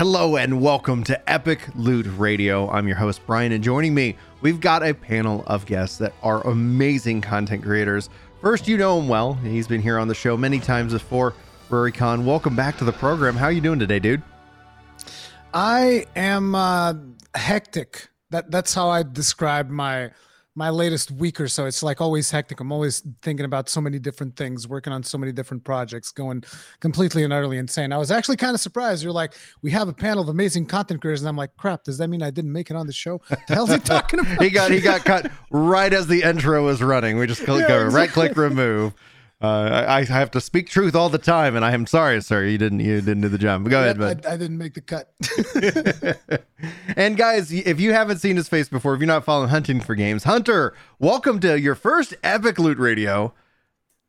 Hello and welcome to Epic Loot Radio. I'm your host, Brian, and joining me, we've got a panel of guests that are amazing content creators. First, you know him well. He's been here on the show many times before. Rory Khan, welcome back to the program. How are you doing today, dude? I am uh, hectic. That that's how I describe my my latest week or so. It's like always hectic. I'm always thinking about so many different things, working on so many different projects, going completely and utterly insane. I was actually kind of surprised. You're like, we have a panel of amazing content creators, and I'm like, crap. Does that mean I didn't make it on the show? What the hell's he talking about? he got he got cut right as the intro was running. We just click, Yeah, go exactly. right click remove. Uh, I, I have to speak truth all the time, and I am sorry, sir. You didn't you didn't do the job. But go ahead, bud. I, I didn't make the cut. and guys, if you haven't seen his face before, if you're not following Hunting for Games, Hunter, welcome to your first Epic Loot Radio.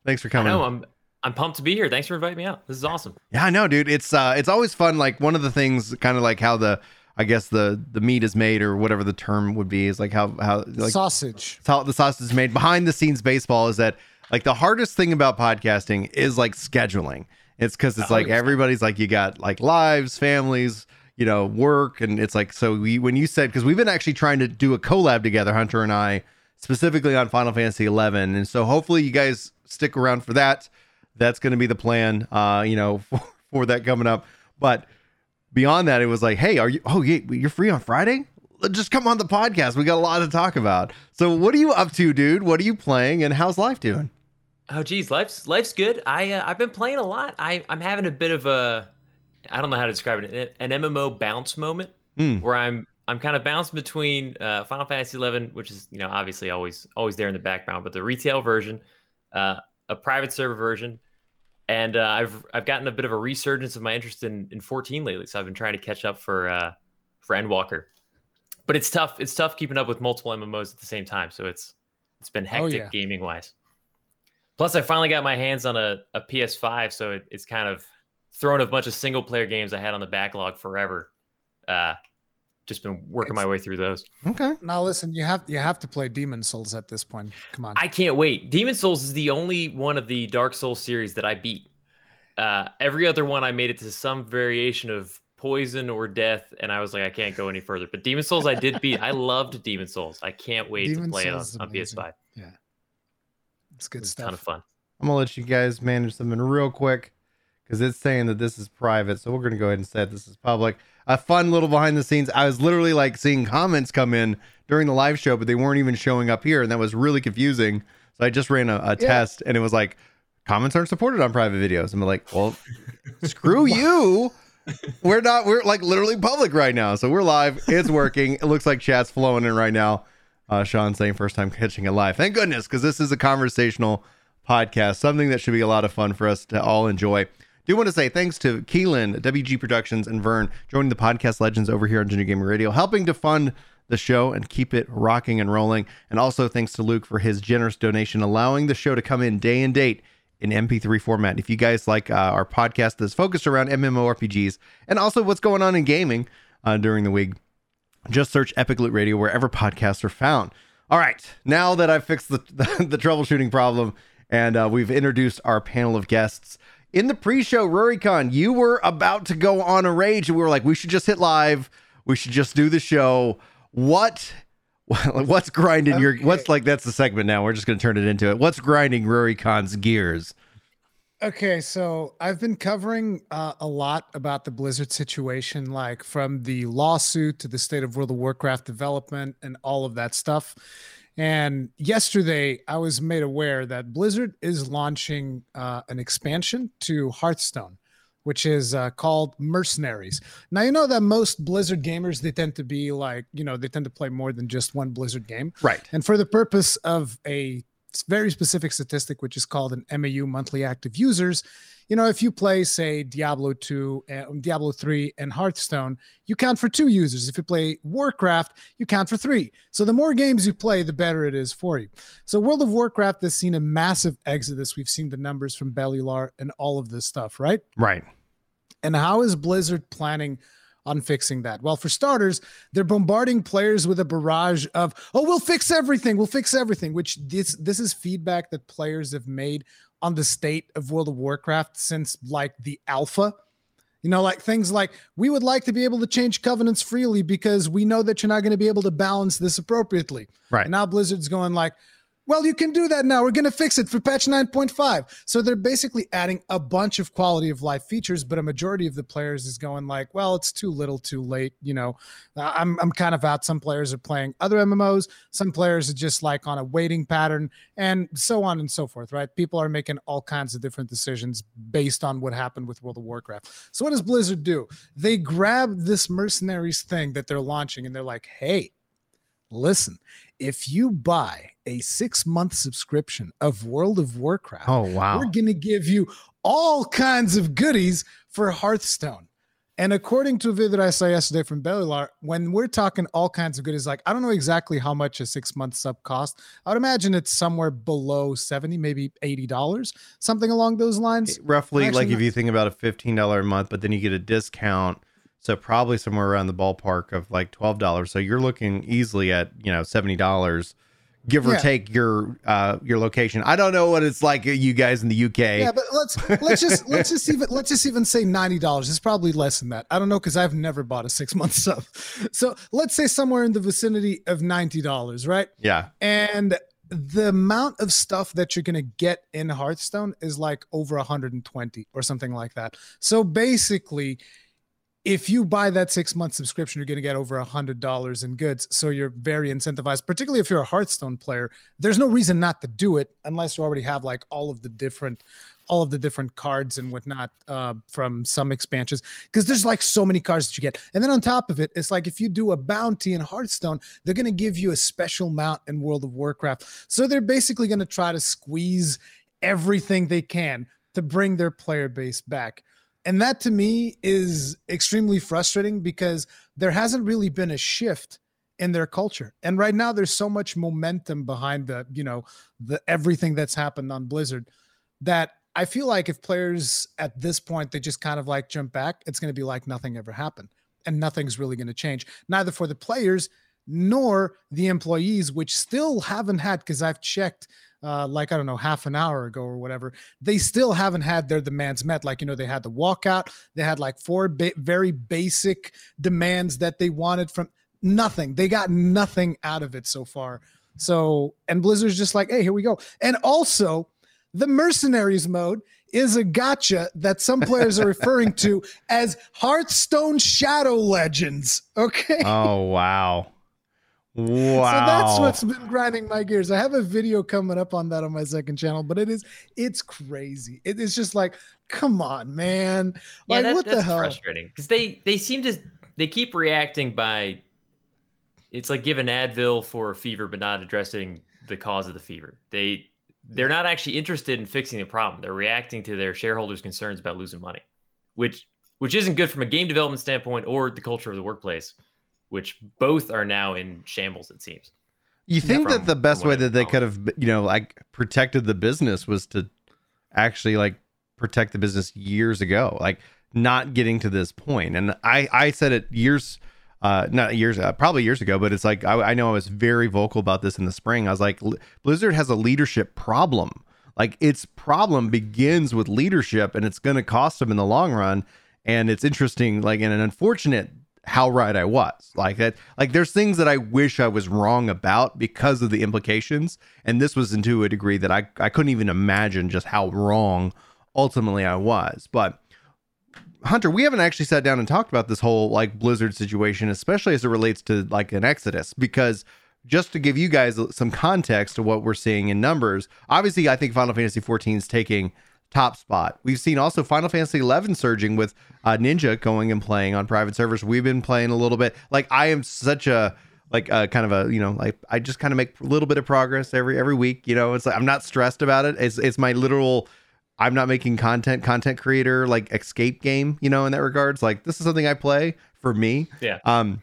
Thanks for coming. No, I'm I'm pumped to be here. Thanks for inviting me out. This is awesome. Yeah, I know, dude. It's uh, it's always fun. Like one of the things, kind of like how the, I guess the the meat is made, or whatever the term would be, is like how how like Sausage. how the sausage is made behind the scenes baseball is that like the hardest thing about podcasting is like scheduling. It's because it's like 100%. everybody's like you got like lives families you know work and it's like so we when you said because we've been actually trying to do a collab together hunter and i specifically on final fantasy 11 and so hopefully you guys stick around for that. That's going to be the plan uh you know for, for that coming up. But beyond that it was like hey are you oh yeah you're free on friday? Just come on the podcast. We got a lot to talk about. So what are you up to dude? What are you playing and how's life doing Oh geez, life's life's good. I uh, I've been playing a lot. I I'm having a bit of a I don't know how to describe it. An MMO bounce moment Hmm. where I'm I'm kind of bouncing between uh, Final Fantasy 11, which is you know obviously always always there in the background, but the retail version, uh, a private server version, and uh, I've I've gotten a bit of a resurgence of my interest in in 14 lately. So I've been trying to catch up for uh, for Endwalker, but it's tough. It's tough keeping up with multiple MMOs at the same time. So it's it's been Oh, hectic yeah. gaming wise. Plus, I finally got my hands on a, a PS5, so it, it's kind of thrown a bunch of single player games I had on the backlog forever. Uh, just been working my way through those. okay Now listen, you have you have to play Demon's Souls at this point. Come on. I can't wait. Demon's Souls is the only one of the Dark Souls series that I beat. Uh, every other one I made it to some variation of poison or death, and I was like, I can't go any further. But Demon's Souls, I did beat. I loved Demon's Souls. I can't wait Demon to play Souls it on, on. PS5. It's good It's stuff. ton of fun. i'm gonna let you guys manage something real quick because it's saying that this is private so we're gonna go ahead and say this is public. A fun little behind the scenes i was literally like seeing comments come in during the live show but they weren't even showing up here and that was really confusing. So i just ran a, a test and it was like comments aren't supported on private videos. I'm like well screw you. We're not we're like literally public right now. So we're live. It's working. It looks like chat's flowing in right now uh sean saying first time catching it live thank goodness because this is a conversational podcast something that should be a lot of fun for us to all enjoy do want to say thanks to Keelan, WG Productions, and Vern joining the podcast legends over here on Junior Gamer Radio, helping to fund the show and keep it rocking and rolling. And also thanks to Luke for his generous donation, allowing the show to come in day and date in MP3 format. If you guys like uh, our podcast that's focused around MMORPGs and also what's going on in gaming uh, during the week, just search Epic Loot Radio wherever podcasts are found. All right, now that I've fixed the, the, the troubleshooting problem and uh, we've introduced our panel of guests, in the pre-show, Rurikhan, you were about to go on a rage, and we were like, we should just hit live. We should just do the show. What? What's grinding your? What's like? That's the segment now. We're just going to turn it into it. What's grinding Rurikhan's gears? Okay, so I've been covering uh, a lot about the Blizzard situation, like from the lawsuit to the state of World of Warcraft development and all of that stuff. And yesterday, I was made aware that Blizzard is launching uh, an expansion to Hearthstone, which is uh, called Mercenaries. Now, you know that most Blizzard gamers, they tend to be like, you know, they tend to play more than just one Blizzard game. Right. And for the purpose of a very specific statistic, which is called an MAU monthly active users, you know, if you play, say, Diablo 2, uh, Diablo 3, and Hearthstone, you count for two users. If you play Warcraft, you count for three. So the more games you play, the better it is for you. So World of Warcraft has seen a massive exodus. We've seen the numbers from Bellular and all of this stuff, right? Right. And how is Blizzard planning on fixing that? Well, for starters, they're bombarding players with a barrage of, "Oh, we'll fix everything. We'll fix everything," which this this is feedback that players have made on the state of World of Warcraft since like the alpha. You know, like things like we would like to be able to change covenants freely because we know that you're not going to be able to balance this appropriately. Right. And now Blizzard's going like, well, you can do that now. We're going to fix it for patch 9.5. So they're basically adding a bunch of quality of life features, but a majority of the players is going like, well, it's too little, too late. You know, uh, I'm, I'm kind of out. Some players are playing other MMOs. Some players are just like on a waiting pattern and so on and so forth, right? People are making all kinds of different decisions based on what happened with World of Warcraft. So what does Blizzard do? They grab this mercenaries thing that they're launching and they're like, hey, listen, if you buy a six month subscription of World of Warcraft, oh wow, we're going to give you all kinds of goodies for Hearthstone. And according to a video that I saw yesterday from Bellular, when we're talking all kinds of goodies, like I don't know exactly how much a six month sub cost. I would imagine it's somewhere below 70, maybe $80, something along those lines. Roughly, Actually, like if you think about a $15 a month, but then you get a discount so probably somewhere around the ballpark of like twelve dollars. So you're looking easily at you know seventy dollars, give or yeah. take your uh your location. I don't know what it's like you guys in the UK. Yeah, but let's let's just let's just even let's just even say ninety dollars. It's probably less than that. I don't know because I've never bought a six month sub. So let's say somewhere in the vicinity of ninety dollars, right? Yeah. And the amount of stuff that you're going to get in Hearthstone is like over 120 or something like that. So basically, if you buy that six month subscription, you're going to get over a hundred dollars in goods. So you're very incentivized, particularly if you're a Hearthstone player. There's no reason not to do it unless you already have like all of the different, all of the different cards and whatnot uh, from some expansions. Because there's like so many cards that you get, and then on top of it, it's like if you do a bounty in Hearthstone, they're going to give you a special mount in World of Warcraft. So they're basically going to try to squeeze everything they can to bring their player base back. And that to me is extremely frustrating because there hasn't really been a shift in their culture. And right now there's so much momentum behind the, you know, the everything that's happened on Blizzard that I feel like if players at this point they just kind of like jump back, it's going to be like nothing ever happened and nothing's really going to change. Neither for the players nor the employees which still haven't had because I've checked uh, like I don't know, half an hour ago or whatever, they still haven't had their demands met. Like you know, they had the walkout, they had like four ba- very basic demands that they wanted from nothing. They got nothing out of it so far. So, and Blizzard's just like, hey, here we go. And also, the mercenaries mode is a gotcha that some players are referring to as Hearthstone Shadow Legends. Okay. Oh wow. Wow. So that's what's been grinding my gears. I have a video coming up on that on my second channel, but it is it's crazy. It is just like, come on, man. Like that, what the hell? Frustrating because they they seem to they keep reacting by it's like giving Advil for a fever, but not addressing the cause of the fever. They they're not actually interested in fixing the problem. They're reacting to their shareholders' concerns about losing money, which which isn't good from a game development standpoint or the culture of the workplace which both are now in shambles. It seems. You think that the best way that they could have, you know, like protected the business was to actually like protect the business years ago, like not getting to this point. And I, I said it years, uh, not years, uh, probably years ago, but it's like I, I know I was very vocal about this in the spring. I was like, Blizzard has a leadership problem. Like its problem begins with leadership, and it's going to cost them in the long run. And it's interesting, like in an unfortunate how right I was. Like that like there's things that I wish I was wrong about because of the implications and this was into a degree that I I couldn't even imagine just how wrong ultimately I was. But Hunter, we haven't actually sat down and talked about this whole like Blizzard situation, especially as it relates to like an Exodus because just to give you guys some context to what we're seeing in numbers, obviously I think Final Fantasy 14 is taking top spot. We've seen also Final Fantasy 11 surging with uh, Ninja going and playing on private servers. We've been playing a little bit. Like I am such a like uh, kind of a you know like I just kind of make a little bit of progress every every week. You know, it's like I'm not stressed about it. It's it's my literal. I'm not making content content creator like escape game. You know, in that regards, like this is something I play for me. Yeah. Um.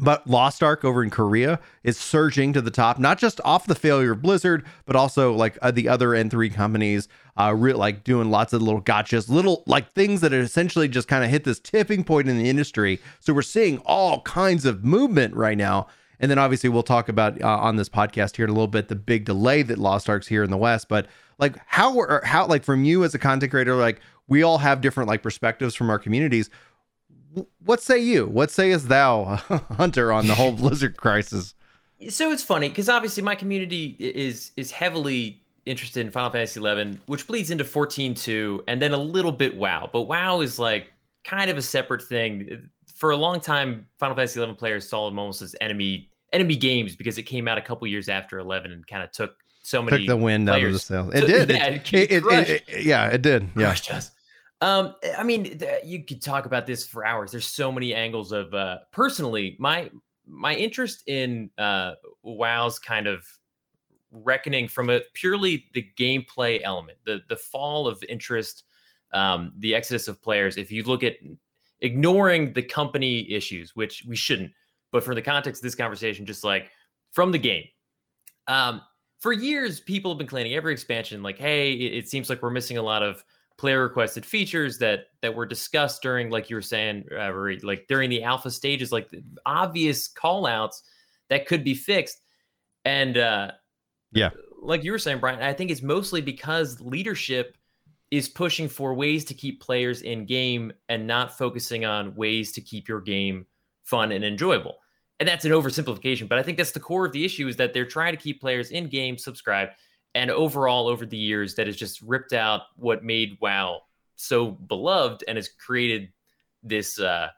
But Lost Ark over in Korea is surging to the top, not just off the failure of Blizzard, but also like uh, the other N3 companies, uh, re- like doing lots of little gotchas, little like things that essentially just kind of hit this tipping point in the industry. So we're seeing all kinds of movement right now. And then obviously we'll talk about uh, on this podcast here in a little bit the big delay that Lost Ark's here in the West. But like how are how like from you as a content creator, like we all have different like perspectives from our communities. What say you? What sayest thou, Hunter, on the whole Blizzard crisis? So it's funny because obviously my community is is heavily interested in Final Fantasy 11, which bleeds into 14.2 and then a little bit WoW. But WoW is like kind of a separate thing. For a long time, Final Fantasy 11 players saw them almost as enemy enemy games because it came out a couple years after 11 and kind of took so many took the wind players. out of the sail. It did. Yeah, it, it, it, yeah, it did. Yeah. Us. Um, I mean, you could talk about this for hours. There's so many angles of uh, personally my my interest in uh, WoW's kind of reckoning from a purely the gameplay element, the the fall of interest, um, the exodus of players. If you look at ignoring the company issues, which we shouldn't, but for the context of this conversation, just like from the game, um, for years people have been claiming every expansion, like, hey, it, it seems like we're missing a lot of player requested features that that were discussed during like you were saying uh, like during the alpha stages like obvious call outs that could be fixed. And uh yeah. like you were saying brian i think it's mostly because leadership is pushing for ways to keep players in game and not focusing on ways to keep your game fun and enjoyable. And that's an oversimplification but i think that's the core of the issue is that they're trying to keep players in game subscribed and overall over the years that has just ripped out what made WoW so beloved and has created this uh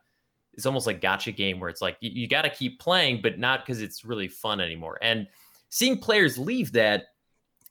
it's almost like gotcha game where it's like you, you got to keep playing but not because it's really fun anymore. And seeing players leave that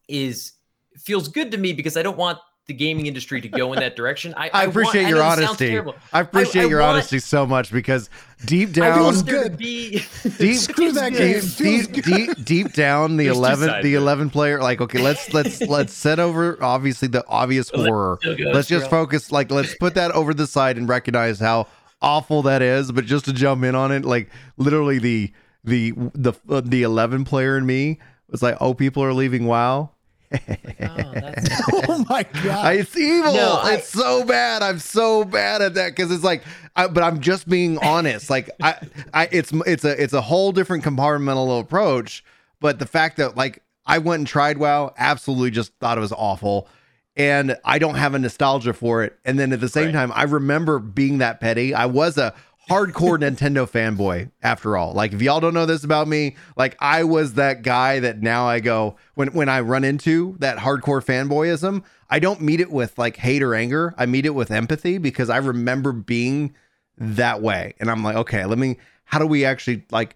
is feels good to me because i don't want the gaming industry to go in that direction. I, I appreciate want, your I honesty. I appreciate I, I your want, honesty so much because deep down, good. Be, deep, Screw that game. Deep, deep, deep, deep down, the eleven, the eleven player. Like, okay, let's let's let's set over obviously the obvious horror. Let's just focus. Like, let's put that over the side and recognize how awful that is. But just to jump in on it, like literally the the the uh, the eleven player in me was like, oh, people are leaving. WoW oh, oh, my god, it's evil. No, I, it's so bad. I'm so bad at that because it's like, I, but I'm just being honest. like, I, I, it's it's a it's a whole different compartmental approach. But the fact that like I went and tried WoW, absolutely just thought it was awful, and I don't have a nostalgia for it. And then at the same right. time, I remember being that petty. I was a hardcore Nintendo fanboy after all. Like if y'all don't know this about me, like I was that guy that now I go when when I run into that hardcore fanboyism, I don't meet it with like hate or anger. I meet it with empathy because I remember being that way. And I'm like, okay, let me how do we actually like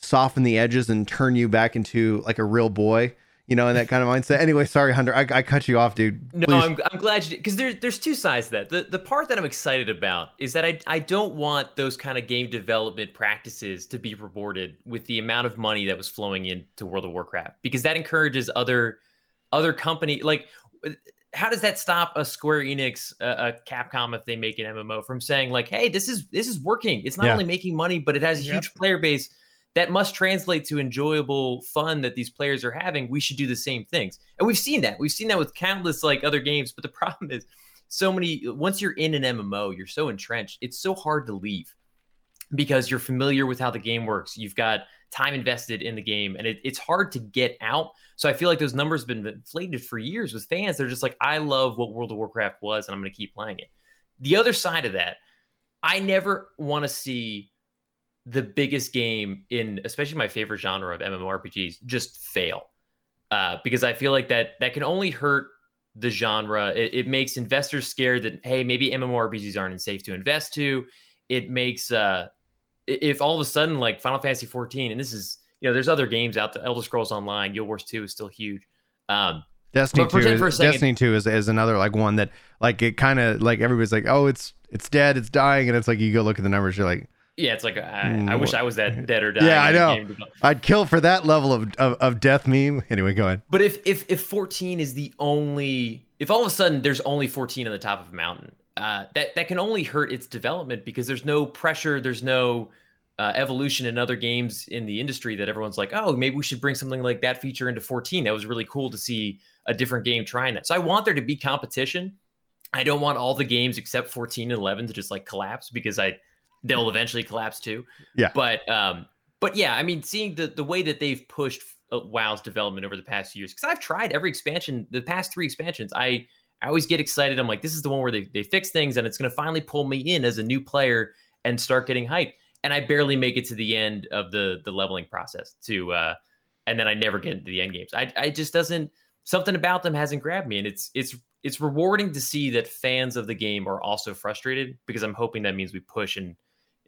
soften the edges and turn you back into like a real boy? You know, in that kind of mindset. Anyway, sorry, Hunter, I, I cut you off, dude. Please. No, I'm, I'm glad you did because there's there's two sides to that. The the part that I'm excited about is that I I don't want those kind of game development practices to be rewarded with the amount of money that was flowing into World of Warcraft because that encourages other other company like how does that stop a Square Enix, a Capcom, if they make an MMO from saying like, "Hey, this is this is working. It's not yeah. only making money, but it has a yep. huge player base that must translate to enjoyable fun that these players are having, we should do the same things. And we've seen that. We've seen that with countless like other games. But the problem is, so many once you're in an MMO, you're so entrenched. It's so hard to leave because you're familiar with how the game works. You've got time invested in the game, and it, it's hard to get out. So I feel like those numbers have been inflated for years with fans. They're just like, I love what World of Warcraft was, and I'm going to keep playing it. The other side of that, I never want to see the biggest game in especially my favorite genre of MMORPGs just fail. Uh, because I feel like that that can only hurt the genre. It, it, makes investors scared that hey, maybe MMORPGs aren't safe to invest to. It makes uh, if all of a sudden like Final Fantasy 14, and this is you know there's other games out there. Elder Scrolls Online, Guild Wars 2 is still huge. Um, Destiny 2 is, Destiny 2 is, is another like one that like it kind of like everybody's like oh it's it's dead it's dying and it's like you go look at the numbers you're like yeah, it's like I, I wish I was that dead or dying. Yeah, I know. I'd kill for that level of, of, of death meme. Anyway, go ahead. But if if if 14 is the only, if all of a sudden there's only 14 on the top of a mountain, uh, that that can only hurt its development because there's no pressure, there's no uh, evolution in other games in the industry that everyone's like, oh, maybe we should bring something like that feature into 14. That was really cool to see a different game trying that. So I want there to be competition. I don't want all the games except 14 and 11 to just like collapse because I they'll eventually collapse too. Yeah. But um, but yeah, I mean, seeing the the way that they've pushed uh, WoW's development over the past years, because I've tried every expansion, the past three expansions, I I always get excited. I'm like, this is the one where they they fix things, and it's going to finally pull me in as a new player and start getting hyped. And I barely make it to the end of the the leveling process to, uh, and then I never get into the end games. I I just doesn't something about them hasn't grabbed me, and it's it's it's rewarding to see that fans of the game are also frustrated because I'm hoping that means we push in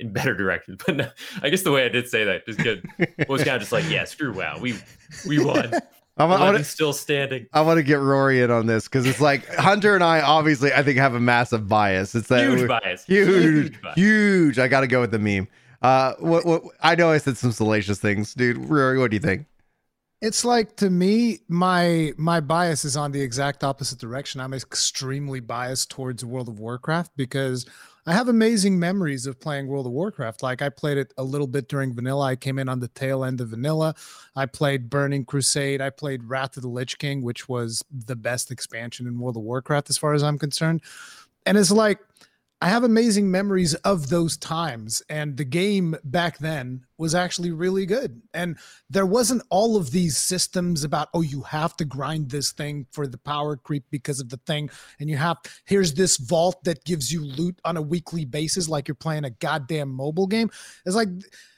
in better directions. But no, I guess the way I did say that is good. was kind of just like, yeah, screw wow, we we won. I'm, I'm still standing. I want to get Rory in on this because it's like Hunter and I obviously I think have a massive bias. It's that huge bias, huge, huge. Bias. huge. I got to go with the meme. Uh, what, what I know I said some salacious things, dude. Rory, what do you think? It's like to me, my my bias is on the exact opposite direction. I'm extremely biased towards World of Warcraft because I have amazing memories of playing World of Warcraft. Like I played it a little bit during vanilla. I came in on the tail end of vanilla. I played Burning Crusade. I played Wrath of the Lich King, which was the best expansion in World of Warcraft as far as I'm concerned. And it's like I have amazing memories of those times. And the game back then was actually really good. And there wasn't all of these systems about, oh, you have to grind this thing for the power creep because of the thing. And you have, here's this vault that gives you loot on a weekly basis, like you're playing a goddamn mobile game. It's like,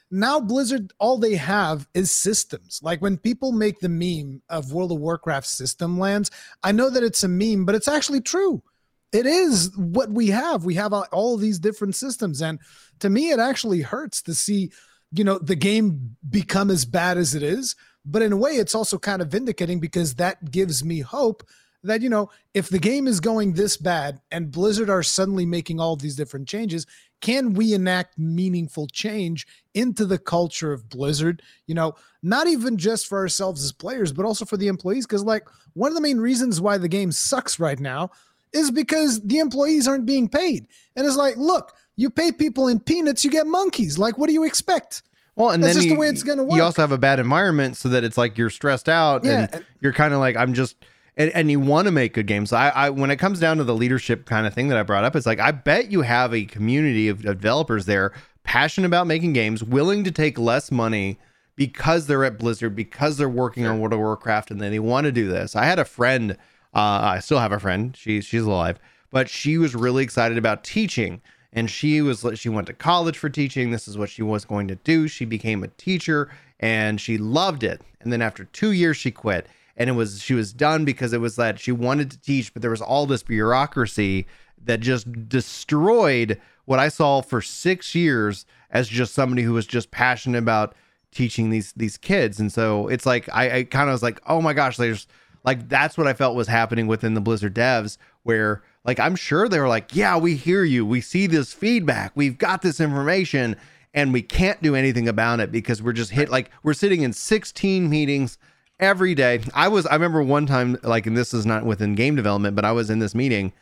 now Blizzard, all they have is systems. Like when people make the meme of World of Warcraft system lands, I know that it's a meme, but it's actually true it is what we have. We have all these different systems. And to me, it actually hurts to see, you know, the game become as bad as it is. But in a way, it's also kind of vindicating because that gives me hope that, you know, if the game is going this bad and Blizzard are suddenly making all these different changes, can we enact meaningful change into the culture of Blizzard? You know, not even just for ourselves as players, but also for the employees. Because, like, one of the main reasons why the game sucks right now is because the employees aren't being paid. And it's like, look, you pay people in peanuts, you get monkeys. Like, what do you expect? Well, and That's then just you, the way it's going to work. You also have a bad environment so that it's like you're stressed out yeah. and you're kind of like, I'm just, and, and you want to make good games. I, I, when it comes down to the leadership kind of thing that I brought up, it's like, I bet you have a community of developers there passionate about making games, willing to take less money because they're at Blizzard, because they're working sure. on World of Warcraft and they want to do this. I had a friend uh, I still have a friend. She's she's alive, but she was really excited about teaching, and she was she went to college for teaching. This is what she was going to do. She became a teacher, and she loved it. And then after two years, she quit, and it was she was done because it was that she wanted to teach, but there was all this bureaucracy that just destroyed what I saw for six years as just somebody who was just passionate about teaching these these kids. And so it's like I, I kind of was like, oh my gosh, there's like that's what I felt was happening within the Blizzard devs, where like I'm sure they were like, yeah, we hear you, we see this feedback, we've got this information, and we can't do anything about it because we're just hit like we're sitting in 16 meetings every day. I was I remember one time like, and this is not within game development, but I was in this meeting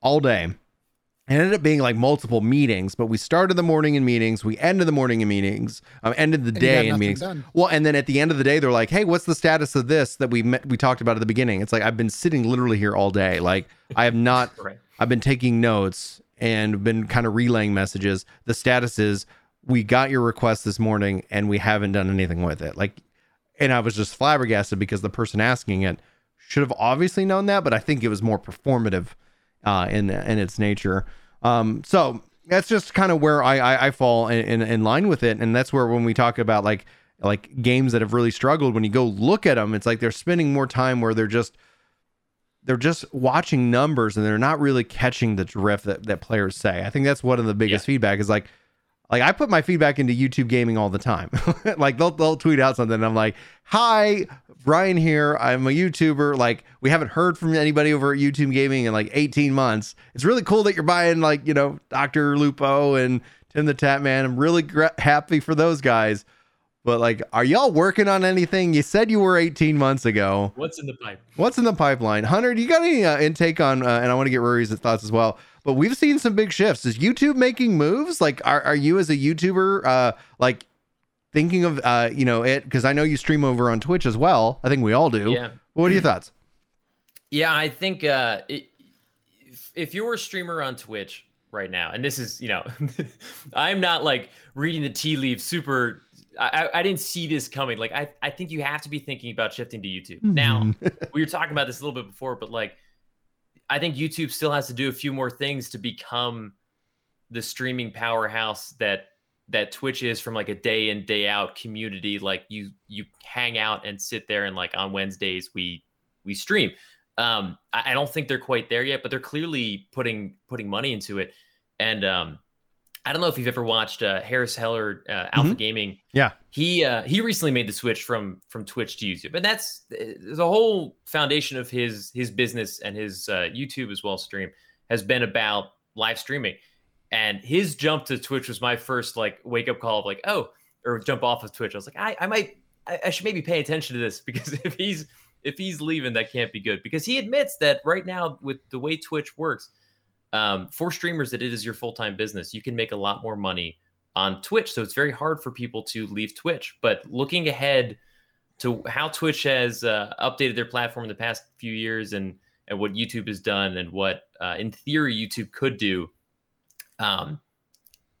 all day it ended up being like multiple meetings, but we started the morning in meetings, we ended the morning in meetings, um, ended the day in meetings. Done. Well, and then at the end of the day, they're like, "Hey, what's the status of this that we met, we talked about at the beginning?" It's like I've been sitting literally here all day. Like I have not. right. I've been taking notes and been kind of relaying messages. The status is we got your request this morning and we haven't done anything with it. Like, and I was just flabbergasted because the person asking it should have obviously known that, but I think it was more performative uh, in in its nature. Um, so that's just kind of where I, I, I fall in, in, in line with it, and that's where when we talk about like like games that have really struggled, when you go look at them, it's like they're spending more time where they're just they're just watching numbers and they're not really catching the drift that, that players say. I think that's one of the biggest yeah. feedback is like like I put my feedback into YouTube gaming all the time. like they'll they'll tweet out something and I'm like, "Hi, Brian here. I'm a YouTuber. Like we haven't heard from anybody over at YouTube gaming in like 18 months. It's really cool that you're buying like, you know, Dr. Lupo and Tim the Tatman. I'm really gra- happy for those guys. But like, are y'all working on anything? You said you were 18 months ago. What's in the pipe? What's in the pipeline? Hunter, do you got any uh, intake on uh, and I want to get Rory's thoughts as well but we've seen some big shifts. Is YouTube making moves? Like, are, are you as a YouTuber, uh, like thinking of, uh, you know, it? Because I know you stream over on Twitch as well. I think we all do. Yeah. What are your thoughts? Yeah, I think uh, it, if, if you were a streamer on Twitch right now, and this is, you know, I'm not like reading the tea leaves super I, I didn't see this coming. Like I, I think you have to be thinking about shifting to YouTube. Now, Mm-hmm. we were talking about this a little bit before, but like I think YouTube still has to do a few more things to become the streaming powerhouse that that Twitch is from like a day in day out community. Like you you hang out and sit there and like on Wednesdays we we stream. Um, I, I don't think they're quite there yet, but they're clearly putting putting money into it. And um, I don't know if you've ever watched uh, Harris Heller, uh, Alpha Gaming. Yeah. he uh, he recently made the switch from from Twitch to YouTube, and that's the whole foundation of his his business and his uh, YouTube as well stream has been about live streaming. And his jump to Twitch was my first like wake up call of like, oh, or jump off of Twitch. I was like, I, I might, I, I should maybe pay attention to this because if he's if he's leaving, that can't be good. Because he admits that right now with the way Twitch works, um, for streamers that it is your full time business, you can make a lot more money on Twitch. So it's very hard for people to leave Twitch. But looking ahead to how Twitch has uh, updated their platform in the past few years and and what YouTube has done and what uh, in theory YouTube could do, um,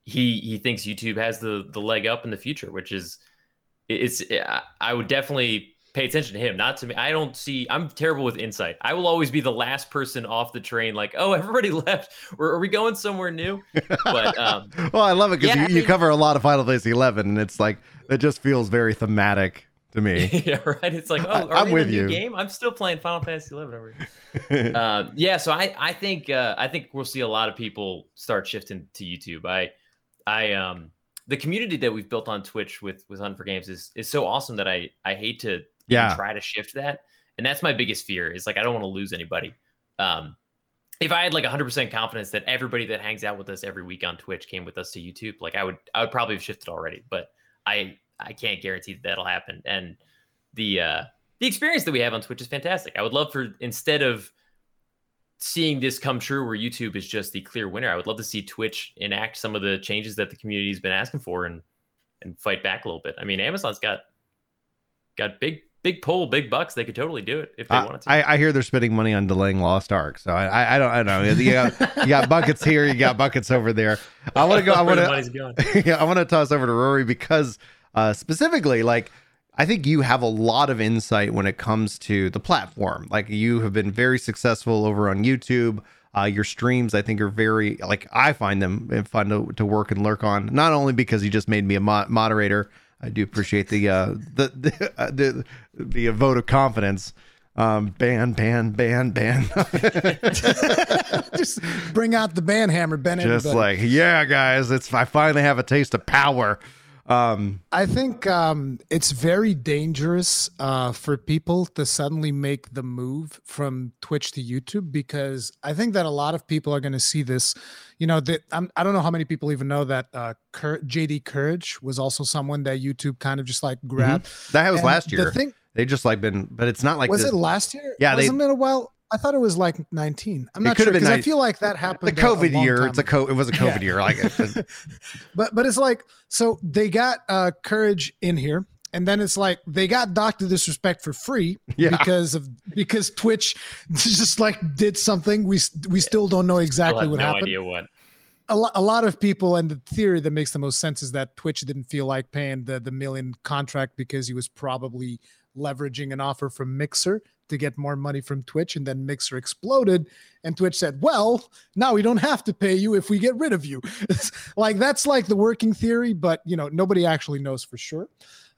he he thinks YouTube has the the leg up in the future, which is it's I would definitely pay attention to him, not to me. I don't see. I'm terrible with insight. I will always be the last person off the train. Like, oh, everybody left. Or are we going somewhere new? But um, well, I love it because Yeah, you, you think- cover a lot of Final Fantasy Eleven, and it's like it just feels very thematic to me. yeah, right. It's like, oh, I- are I'm with a you. game? I'm still playing Final Fantasy 11 over here. um, yeah, so I I think uh, I think we'll see a lot of people start shifting to YouTube. I I um the community that we've built on Twitch with with Hunt for Games is is so awesome that I I hate to even Yeah. try to shift that, and that's my biggest fear is like I don't want to lose anybody. Um, if I had like 100% confidence that everybody that hangs out with us every week on Twitch came with us to YouTube, like I would I would probably have shifted already, but I I can't guarantee that that'll happen. And the uh the experience that we have on Twitch is fantastic. I would love for instead of seeing this come true where YouTube is just the clear winner, I would love to see Twitch enact some of the changes that the community's been asking for and and fight back a little bit. I mean, Amazon's got got big big pull, big bucks. They could totally do it if they I, wanted to. I, I hear they're spending money on delaying Lost Ark, so I, I, don't, I don't know. You got, you got buckets here, you got buckets over there. I want to go. I want to. yeah, I want to toss over to Rory because uh, specifically, like, I think you have a lot of insight when it comes to the platform. Like, you have been very successful over on YouTube. Uh, your streams, I think, are very like I find them fun to, to work and lurk on. Not only because you just made me a mo- moderator, I do appreciate the uh, the the, uh, the the vote of confidence. Um, ban, ban, ban, ban. Just bring out the band hammer, Ben. just everybody. like yeah, guys, it's I finally have a taste of power. Um, I think um, it's very dangerous uh, for people to suddenly make the move from Twitch to YouTube because I think that a lot of people are going to see this. You know, that I'm, I don't know how many people even know that uh, Cur- JD Courage was also someone that YouTube kind of just like grabbed. that was And last the year. thing They just like been, but it's not like was this- it last year? Yeah, they- wasn't it a while? I thought it was like 19. I'm It not could sure have been because I feel like that the happened. a- a COVID year. time It's a co. It was a COVID Yeah. year. Like it- but but it's like so they got uh courage in here and then it's like they got Doctor Disrespect for free Yeah. because of because Twitch just like did something we we still don't know exactly have what no happened. idea what. A, lo- a lot of people and the theory that makes the most sense is that Twitch didn't feel like paying the the million contract because he was probably leveraging an offer from Mixer to get more money from Twitch and then Mixer exploded and Twitch said, "Well, now we don't have to pay you if we get rid of you." like that's like the working theory, but you know nobody actually knows for sure.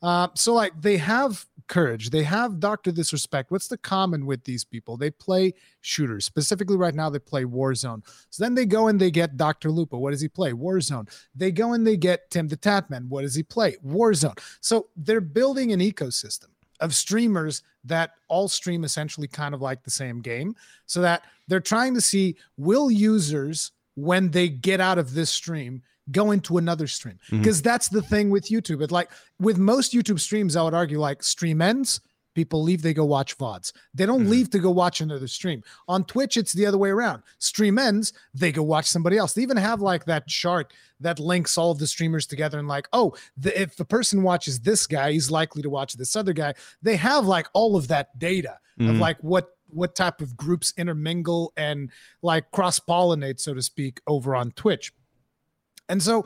Uh, so like they have courage, they have Doctor Disrespect. What's the common with these people? They play shooters. Specifically, right now they play Warzone. So then they go and they get Doctor Lupo. What does he play? Warzone. They go and they get Tim the Tatman. What does he play? Warzone. So they're building an ecosystem of streamers that all stream essentially kind of like the same game so that they're trying to see will users when they get out of this stream go into another stream? Mm-hmm. Because that's the thing with youtube. It's like with most youtube streams i would argue like stream ends people leave they go watch vods they don't Mhm. leave to go watch another stream. On twitch it's the other way around. Stream ends they go watch somebody else. They even have like that chart that links all of the streamers together and like oh the, if the person watches this guy he's likely to watch this other guy. They have like all of that data of Mhm. like what what type of groups intermingle and like cross pollinate so to speak over on twitch. And so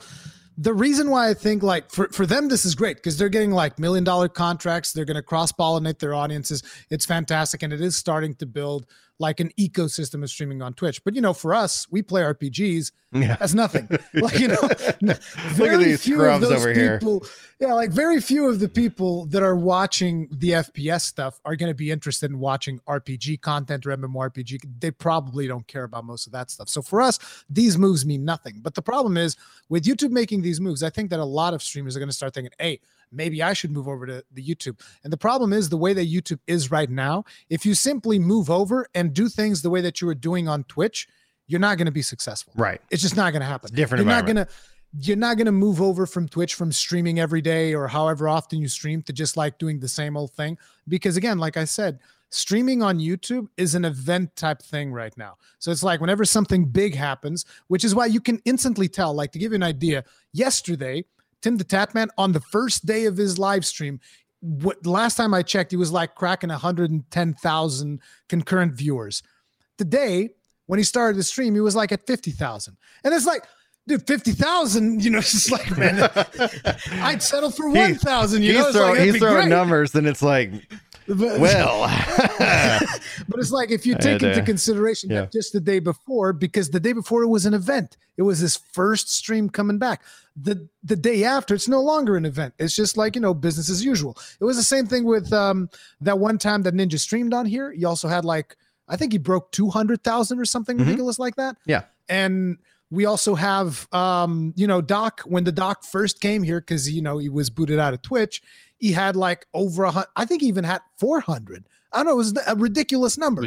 the reason why I think like for, for them this is great because they're getting like million dollar contracts. They're going to cross pollinate their audiences. It's fantastic, and it is starting to build like an ecosystem of streaming on Twitch. But you know, for us, we play RPGs. Yeah. That's nothing. Like you know, Look at very these few of those over here. Yeah, like very few of the people that are watching the FPS stuff are going to be interested in watching RPG content or MMORPG. They probably don't care about most of that stuff. So for us, these moves mean nothing. But the problem is with YouTube making these moves, I think that a lot of streamers are going to start thinking, "Hey, maybe I should move over to the YouTube." And the problem is the way that YouTube is right now. If you simply move over and do things the way that you were doing on Twitch, you're not going to be successful. Right. It's just not going to happen. It's different You're not going to you're not going to move over from Twitch from streaming every day or however often you stream to just like doing the same old thing because again, like I said, streaming on YouTube is an event type thing right now. So it's like whenever something big happens, which is why you can instantly tell like to give you an idea, yesterday Tim the Tatman on the first day of his live stream what last time I checked, he was like cracking 110,000 concurrent viewers. Today, when he started the stream, he was like at 50,000. And it's like, dude, 50,000, you know, it's just like, man, I'd settle for 1,000, you he's know, throwing, like, he's throwing great. numbers, and it's like, But- well, but it's like if you take into uh, consideration yeah. that just the day before, because the day before it was an event, it was his first stream coming back. The the day after, it's no longer an event. It's just like you know business as usual. It was the same thing with um that one time that Ninja streamed on here. He also had like I think he broke two hundred thousand or something Mhm. ridiculous like that. Yeah. and we also have um you know Doc when the Doc first came here because you know he was booted out of Twitch. He had like over a hundred. I think he even had four hundred. I don't know. It was a ridiculous number.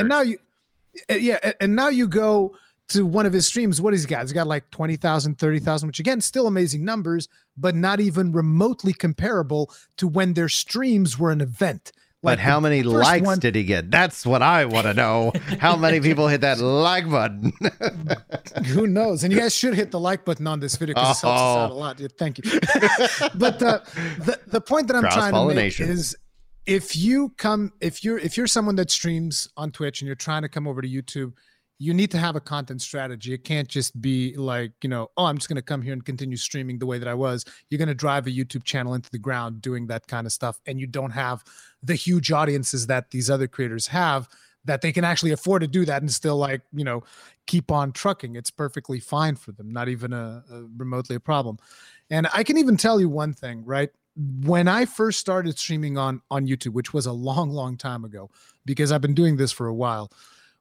And now you, uh, yeah, and now you go to one of his streams. What he's got? He's got like 20,000, 30,000, which again, still amazing numbers, but not even remotely comparable to when their streams were an event. But how many likes one- did he get? That's what I want to know. How many people hit that like button? Who knows? And you guys should hit the like button on this video because it helps us out a Oh. lot. Thank you. but uh, the the point that I'm trying to make is if you come if you're if you're someone that streams on Twitch and you're trying to come over to YouTube, you need to have a content strategy. It can't just be like, you know, oh, I'm just going to come here and continue streaming the way that I was. You're going to drive a YouTube channel into the ground doing that kind of stuff and you don't have the huge audiences that these other creators have that they can actually afford to do that and still like, you know, keep on trucking. It's perfectly fine for them, not even a, a remotely a problem. And I can even tell you one thing, right? When I first started streaming on on YouTube, which was a long, long time ago, because I've been doing this for a while,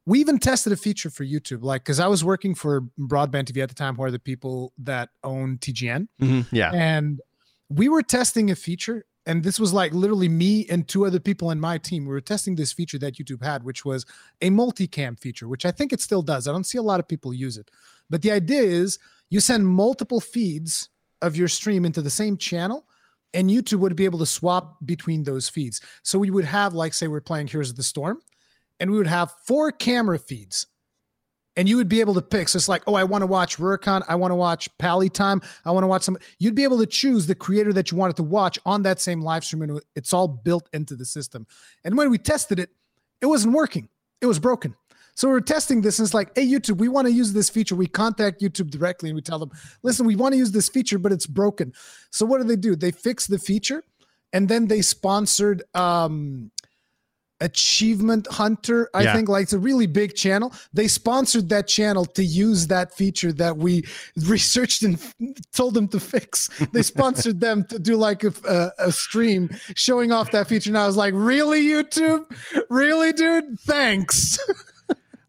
we even tested a feature for YouTube, like because I was working for Broadband TV at the time, who are the people that own TGN, Mhm, Yeah. and we were testing a feature and this was like literally me and two other people in my team. We were testing this feature that youtube had which was a multicam feature which i think it still does. I don't see a lot of people use it. But the idea is you send multiple feeds of your stream into the same channel and youtube would be able to swap between those feeds. So we would have like say we're playing here's the storm and we would have four camera feeds and you would be able to pick. So it's like, oh, I want to watch Rurikhan. I want to watch Pally Time. I want to watch some. You'd be able to choose the creator that you wanted to watch on that same live stream, and it's all built into the system. And when we tested it, it wasn't working. It was broken. So we we're testing this, and it's like, hey, YouTube, we want to use this feature. We contact YouTube directly, and we tell them, listen, we want to use this feature, but it's broken. So what do they do? They fix the feature, and then they sponsored um Achievement Hunter, I Yeah. think, like it's a really big channel. They sponsored that channel to use that feature that we researched and told them to fix. They sponsored them to do like a, a, a stream showing off that feature. And I was like, really, YouTube? Really, dude? Thanks.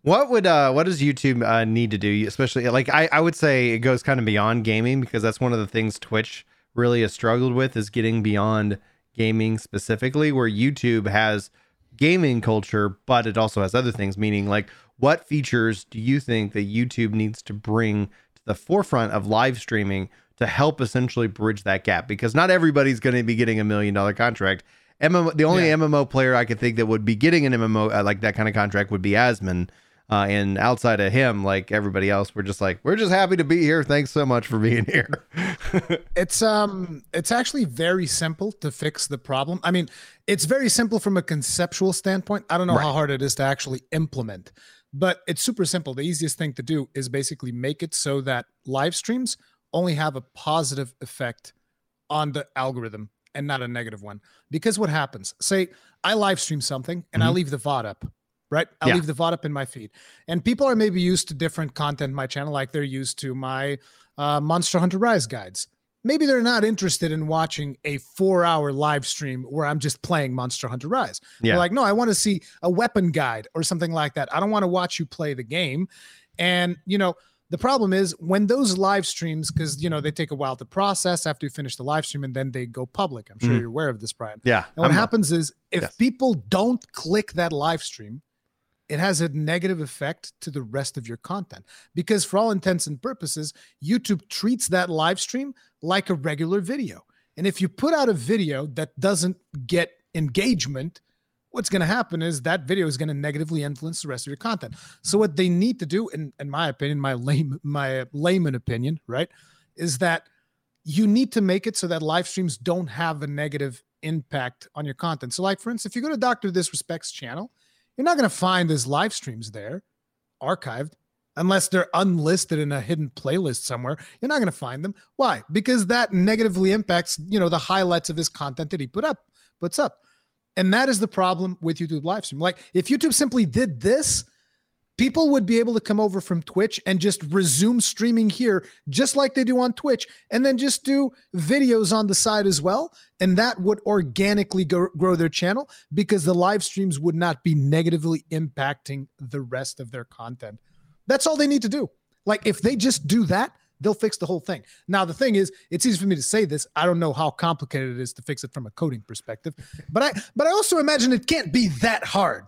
What would uh what does YouTube uh, need to do? Especially like I I would say it goes kind of beyond gaming because that's one of the things Twitch really has struggled with is getting beyond gaming specifically where YouTube has gaming culture but it also has other things meaning like what features do you think that YouTube needs to bring to the forefront of live streaming to help essentially bridge that gap because not everybody's going to be getting a million dollar contract. MMO, the only Yeah. MMO player I could think that would be getting an MMO uh, like that kind of contract would be Asmon. Uh, and outside of him, like everybody else, we're just like, we're just happy to be here. Thanks so much for being here. it's um it's actually very simple to fix the problem i mean it's very simple from a conceptual standpoint i don't know how hard it is to actually implement but it's super simple the easiest thing to do is basically make it so that live streams only have a positive effect on the algorithm and not a negative one. Because what happens? Say I live stream something and mm-hmm. I leave the VOD up, right? I yeah. leave the VOD up in my feed. And people are maybe used to different content in my channel, like they're used to my uh, Monster Hunter Rise guides. Maybe they're not interested in watching a four hour live stream where I'm just playing Monster Hunter Rise. Yeah. They're like, no, I want to see a weapon guide or something like that. I don't want to watch you play the game. And, you know, the problem is when those live streams, because you know they take a while to process after you finish the live stream, and then they go public. I'm sure mm. you're aware of this, Brian. Yeah. And what I'm happens is if yes. people don't click that live stream, it has a negative effect to the rest of your content because for all intents and purposes, YouTube treats that live stream like a regular video. And if you put out a video that doesn't get engagement, what's going to happen is that video is going to negatively influence the rest of your content. So what they need to do, in, in my opinion, my lame, my layman opinion, right, is that you need to make it so that live streams don't have a negative impact on your content. So, like for instance, if you go to Doctor Disrespect's channel, you're not going to find his live streams there archived unless they're unlisted in a hidden playlist somewhere. You're not going to find them. Why? Because that negatively impacts you know the highlights of his content that he put up puts up. And that is the problem with YouTube live stream. Like if YouTube simply did this, people would be able to come over from Twitch and just resume streaming here, just like they do on Twitch, and then just do videos on the side as well. And that would organically go, grow their channel because the live streams would not be negatively impacting the rest of their content. That's all they need to do. Like if they just do that, they'll fix the whole thing. Now, the thing is, it's easy for me to say this. I don't know how complicated it is to fix it from a coding perspective, but I but I also imagine it can't be that hard.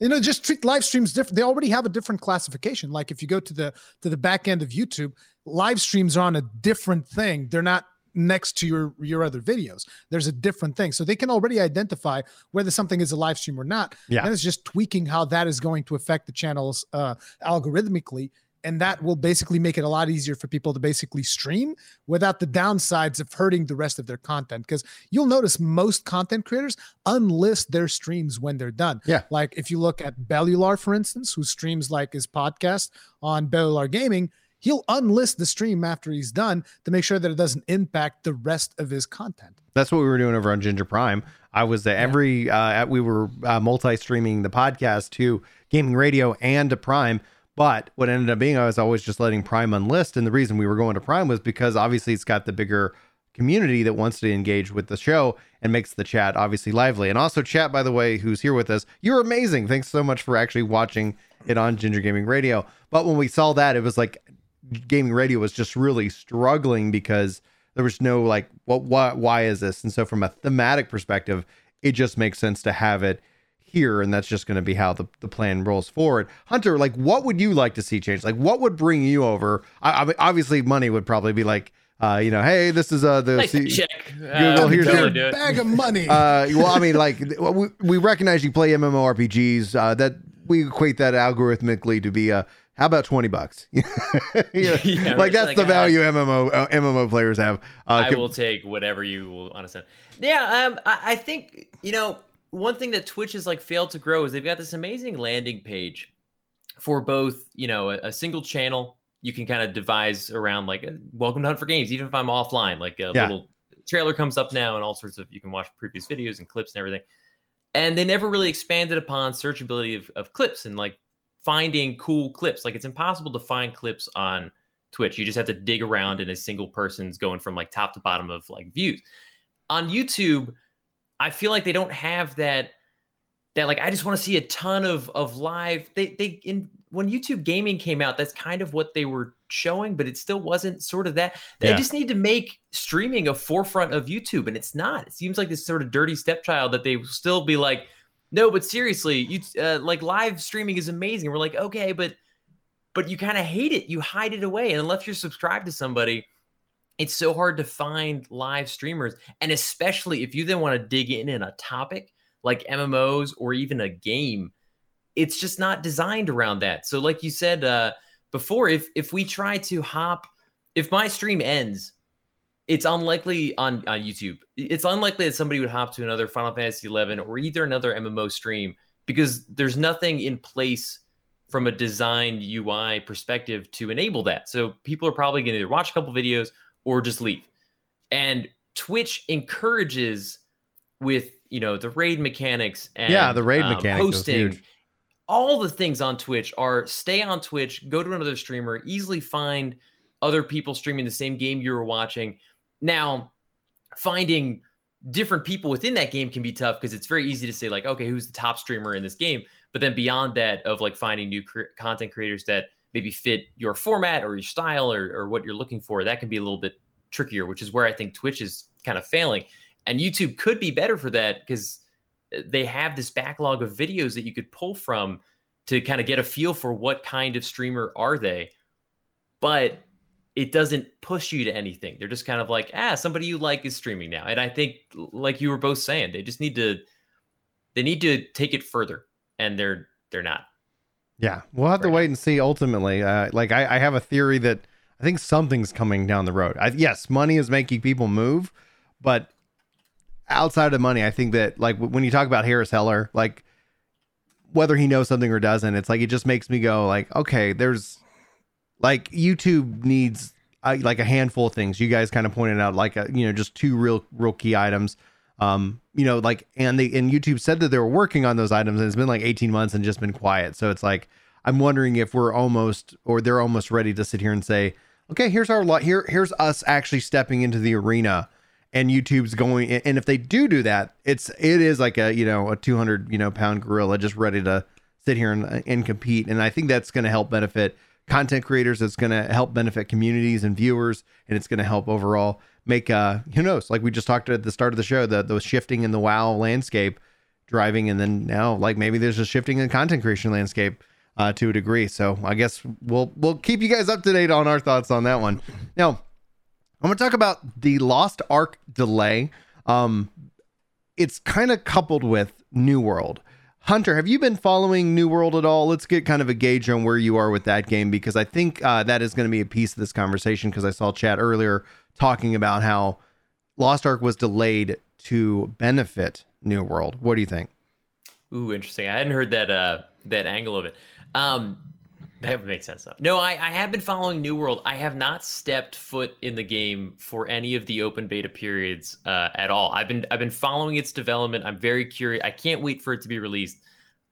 You know, just treat live streams different. They already have a different classification. Like if you go to the to the back end of YouTube, live streams are on a different thing. They're not next to your your other videos. There's a different thing. So they can already identify whether something is a live stream or not. Yeah. And it's just tweaking how that is going to affect the channels uh, algorithmically and that will basically make it a lot easier for people to basically stream without the downsides of hurting the rest of their content. Because you'll notice most content creators unlist their streams when they're done. Yeah. Like if you look at bellular for instance who streams like his podcast on bellular gaming he'll unlist the stream after he's done to make sure that it doesn't impact the rest of his content. That's what we were doing over on ginger prime. I was uh, every uh, we were uh, multi-streaming the podcast to gaming radio and to prime but what ended up being, I was always just letting Prime unlist. And the reason we were going to Prime was because obviously it's got the bigger community that wants to engage with the show and makes the chat obviously lively. And also, chat, by the way, who's here with us, you're amazing. Thanks so much for actually watching it on Ginger Gaming Radio. But when we saw that, it was like gaming radio was just really struggling because there was no like, what, what, why is this? And so, from a thematic perspective, it just makes sense to have it here and that's just going to be how the, the plan rolls forward hunter like what would you like to see change like what would bring you over I, I obviously money would probably be like uh, you know, hey, this is uh the nice C- check. Google. Uh, here's your bag of money. Uh, well, I mean, like we, we recognize you play MMORPGs. Uh, that we equate that algorithmically to be a how about 20 bucks yeah, yeah like that's like, the value mmo uh, mmo players have uh, i will take whatever you will understand yeah um I, I, think you know one thing that Twitch has like failed to grow is they've got this amazing landing page for both, you know, a, a single channel. You can kind of devise around like a, welcome to Hunt for Games, even if I'm offline. Like a yeah. little trailer comes up now and all sorts of you can watch previous videos and clips and everything. And they never really expanded upon searchability of, of clips and like finding cool clips. Like it's impossible to find clips on Twitch. You just have to dig around in a single person's going from like top to bottom of like views. On YouTube, I feel like they don't have that that like I just want to see a ton of of live they they in when YouTube gaming came out that's kind of what they were showing but it still wasn't sort of that. They yeah. just need to make streaming a forefront of YouTube and it's not. It seems like this sort of dirty stepchild that they still be like no but seriously you uh, like live streaming is amazing. We're like okay but but you kind of hate it. You hide it away and unless you're subscribed to somebody it's so hard to find live streamers. And especially if you then want to dig in in a topic like MMOs or even a game, it's just not designed around that. So, like you said uh, before, if if we try to hop, if my stream ends, it's unlikely on on YouTube. It's unlikely that somebody would hop to another Final Fantasy 11 or either another MMO stream because there's nothing in place from a design UI perspective to enable that. So people are probably going to either watch a couple videos or just leave. And Twitch encourages with you know the raid mechanics and yeah, the raid um, mechanics hosting. All the things on Twitch are stay on Twitch, go to another streamer, easily find other people streaming the same game you were watching. Now, finding different people within that game can be tough because it's very easy to say like, okay, who's the top streamer in this game? But then beyond that, of like finding new cre- content creators that maybe fit your format or your style or, or what you're looking for, that can be a little bit trickier, which is where I think Twitch is kind of failing. And YouTube could be better for that because uh, they have this backlog of videos that you could pull from to kind of get a feel for what kind of streamer are they. But it doesn't push you to anything. They're just kind of like, ah, somebody you like is streaming now. And I think, like you were both saying, they just need to they need to take it further, and they're they're not. Yeah, we'll have right to wait and see. Ultimately, uh, like I, I have a theory that I think something's coming down the road. I, yes, money is making people move, but outside of money, I think that like when you talk about Harris Heller, like whether he knows something or doesn't, it's like it just makes me go like, okay, there's like YouTube needs uh, like a handful of things. You guys kind of pointed out like a, you know just two real real key items. Um, you know, like and they and YouTube said that they were working on those items, and it's been like 18 months and just been quiet. So it's like I'm wondering if we're almost or they're almost ready to sit here and say, okay, here's our lot. Here here's us actually stepping into the arena and YouTube's going and if they do do that, it's it is like a you know a 200 you know pound gorilla just ready to sit here and, and compete, and I think that's going to help benefit content creators. It's going to help benefit communities and viewers, and it's going to help overall make uh who knows like we just talked at the start of the show the the shifting in the WoW landscape driving, and then now like maybe there's a shifting in the content creation landscape. Uh, to a degree, so I guess we'll we'll keep you guys up to date on our thoughts on that one. Now, I'm going to talk about the Lost Ark delay. Um, it's kind of coupled with New World. Hunter, have you been following New World at all? Let's get kind of a gauge on where you are with that game because I think uh, that is going to be a piece of this conversation because I saw chat earlier talking about how Lost Ark was delayed to benefit New World. What do you think? Ooh, interesting. I hadn't heard that uh, that angle of it. Um, that would make sense though. No, I, I have been following New World. I have not stepped foot in the game for any of the open beta periods uh, at all. I've been I've been following its development. I'm very curious. I can't wait for it to be released.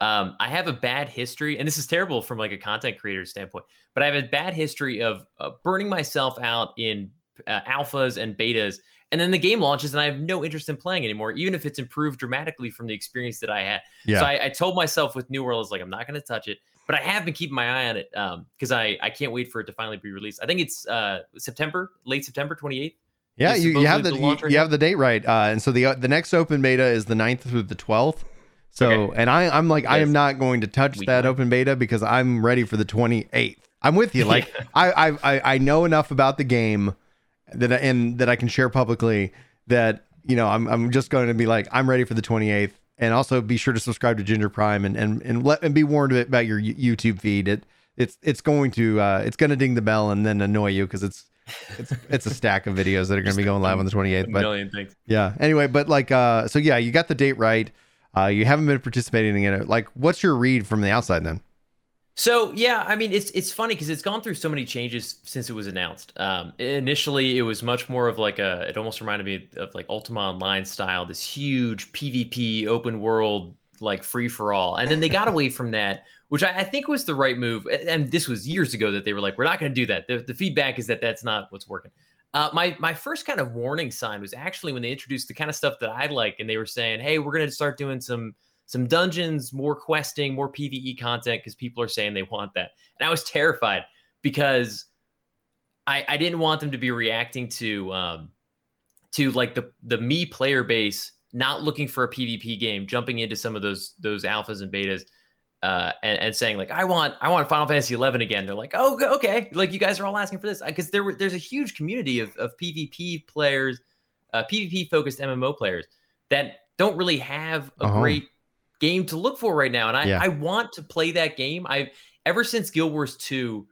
Um, I have a bad history, and this is terrible from like a content creator standpoint. But I have a bad history of uh, burning myself out in uh, alphas and betas, and then the game launches, and I have no interest in playing anymore, even if it's improved dramatically from the experience that I had. Yeah. So I, I told myself with New World, I was like, I'm not going to touch it but I have been keeping my eye on it because um, I I can't wait for it to finally be released. I think it's uh, September, late September, twenty eighth. Yeah, you, you have the, you, you have the date right, uh, and so the uh, the next open beta is the 9th through the twelfth. So, okay. and I I'm like yes. I am not going to touch Week that one. open beta because I'm ready for the twenty eighth. I'm with you. Like I, I I know enough about the game that I, and that I can share publicly that you know I'm I'm just going to be like I'm ready for the 28th and also be sure to subscribe to Ginger Prime and and and let and be warned about your YouTube feed. It it's it's going to uh, it's going to ding the bell and then annoy you because it's it's it's a stack of videos that are going to be going live on the 28th. But million things. Yeah. Anyway, but like uh, so yeah, you got the date right. Uh, you haven't been participating in it. Like, what's your read from the outside then? So yeah, I mean it's it's funny because it's gone through so many changes since it was announced. Um, initially, it was much more of like a. It almost reminded me of like Ultima Online style, this huge PvP open world like free for all, and then they got away from that, which I, I, think was the right move. And this was years ago that they were like, we're not going to do that. The, the, feedback is that that's not what's working. Uh, my my first kind of warning sign was actually when they introduced the kind of stuff that I like, and they were saying, hey, we're going to start doing some some dungeons, more questing, more PVE content because people are saying they want that. And I was terrified because I, I didn't want them to be reacting to um, to like the the me player base not looking for a PvP game, jumping into some of those those alphas and betas. Uh, and, and saying like I want I want Final Fantasy 11 again. They're like, oh okay, like you guys are all asking for this because there there's a huge community of, of PvP players, uh, PvP focused MMO players that don't really have a uh-huh. great game to look for right now. And I, yeah. I want to play that game. I've ever since Guild Wars 2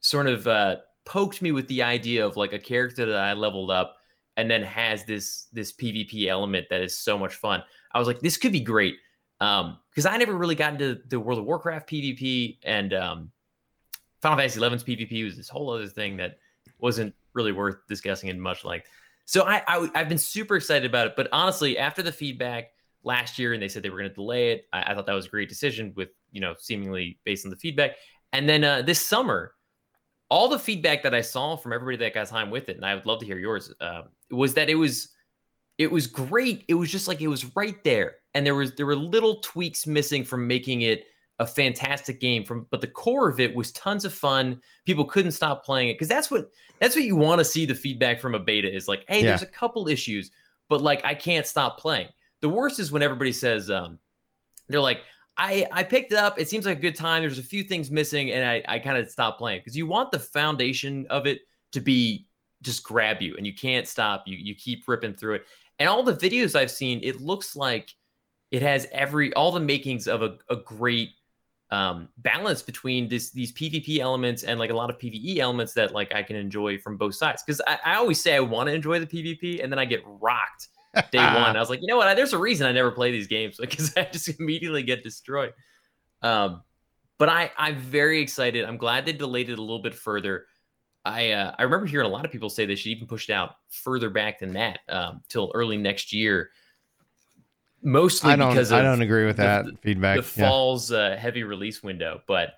sort of uh, poked me with the idea of like a character that I leveled up and then has this this PvP element that is so much fun. I was like, this could be great. Um, because I never really got into the World of Warcraft PvP and um, Final Fantasy XI's PvP was this whole other thing that wasn't really worth discussing in much length. So I, I have been super excited about it, but honestly, after the feedback last year and they said they were going to delay it, I, I, thought that was a great decision with you know seemingly based on the feedback. And then uh, this summer, all the feedback that I saw from everybody that got time with it, and I would love to hear yours, uh, was that it was it was great. It was just like it was right there, and there was there were little tweaks missing from making it a fantastic game from but the core of it was tons of fun people couldn't stop playing it because that's what that's what you want to see the feedback from a beta is like hey yeah. there's a couple issues but like i can't stop playing the worst is when everybody says um they're like i i picked it up. It seems like a good time. There's a few things missing and i i kind of stopped playing. Because you want the foundation of it to be just grab you and you can't stop. You you keep ripping through it. And all the videos i've seen it looks like it has every all the makings of a, a great um, balance between this these PvP elements and like a lot of PvE elements that like I can enjoy from both sides. Because I, I, always say I want to enjoy the PvP, and then I get rocked day one. I was like, you know what? There's a reason I never play these games because I just immediately get destroyed. Um, but I I'm very excited. I'm glad they delayed it a little bit further. I uh, I remember hearing a lot of people say they should even push it out further back than that um, till early next year mostly I don't, because I don't agree with that the, feedback. The fall's uh, heavy release window, but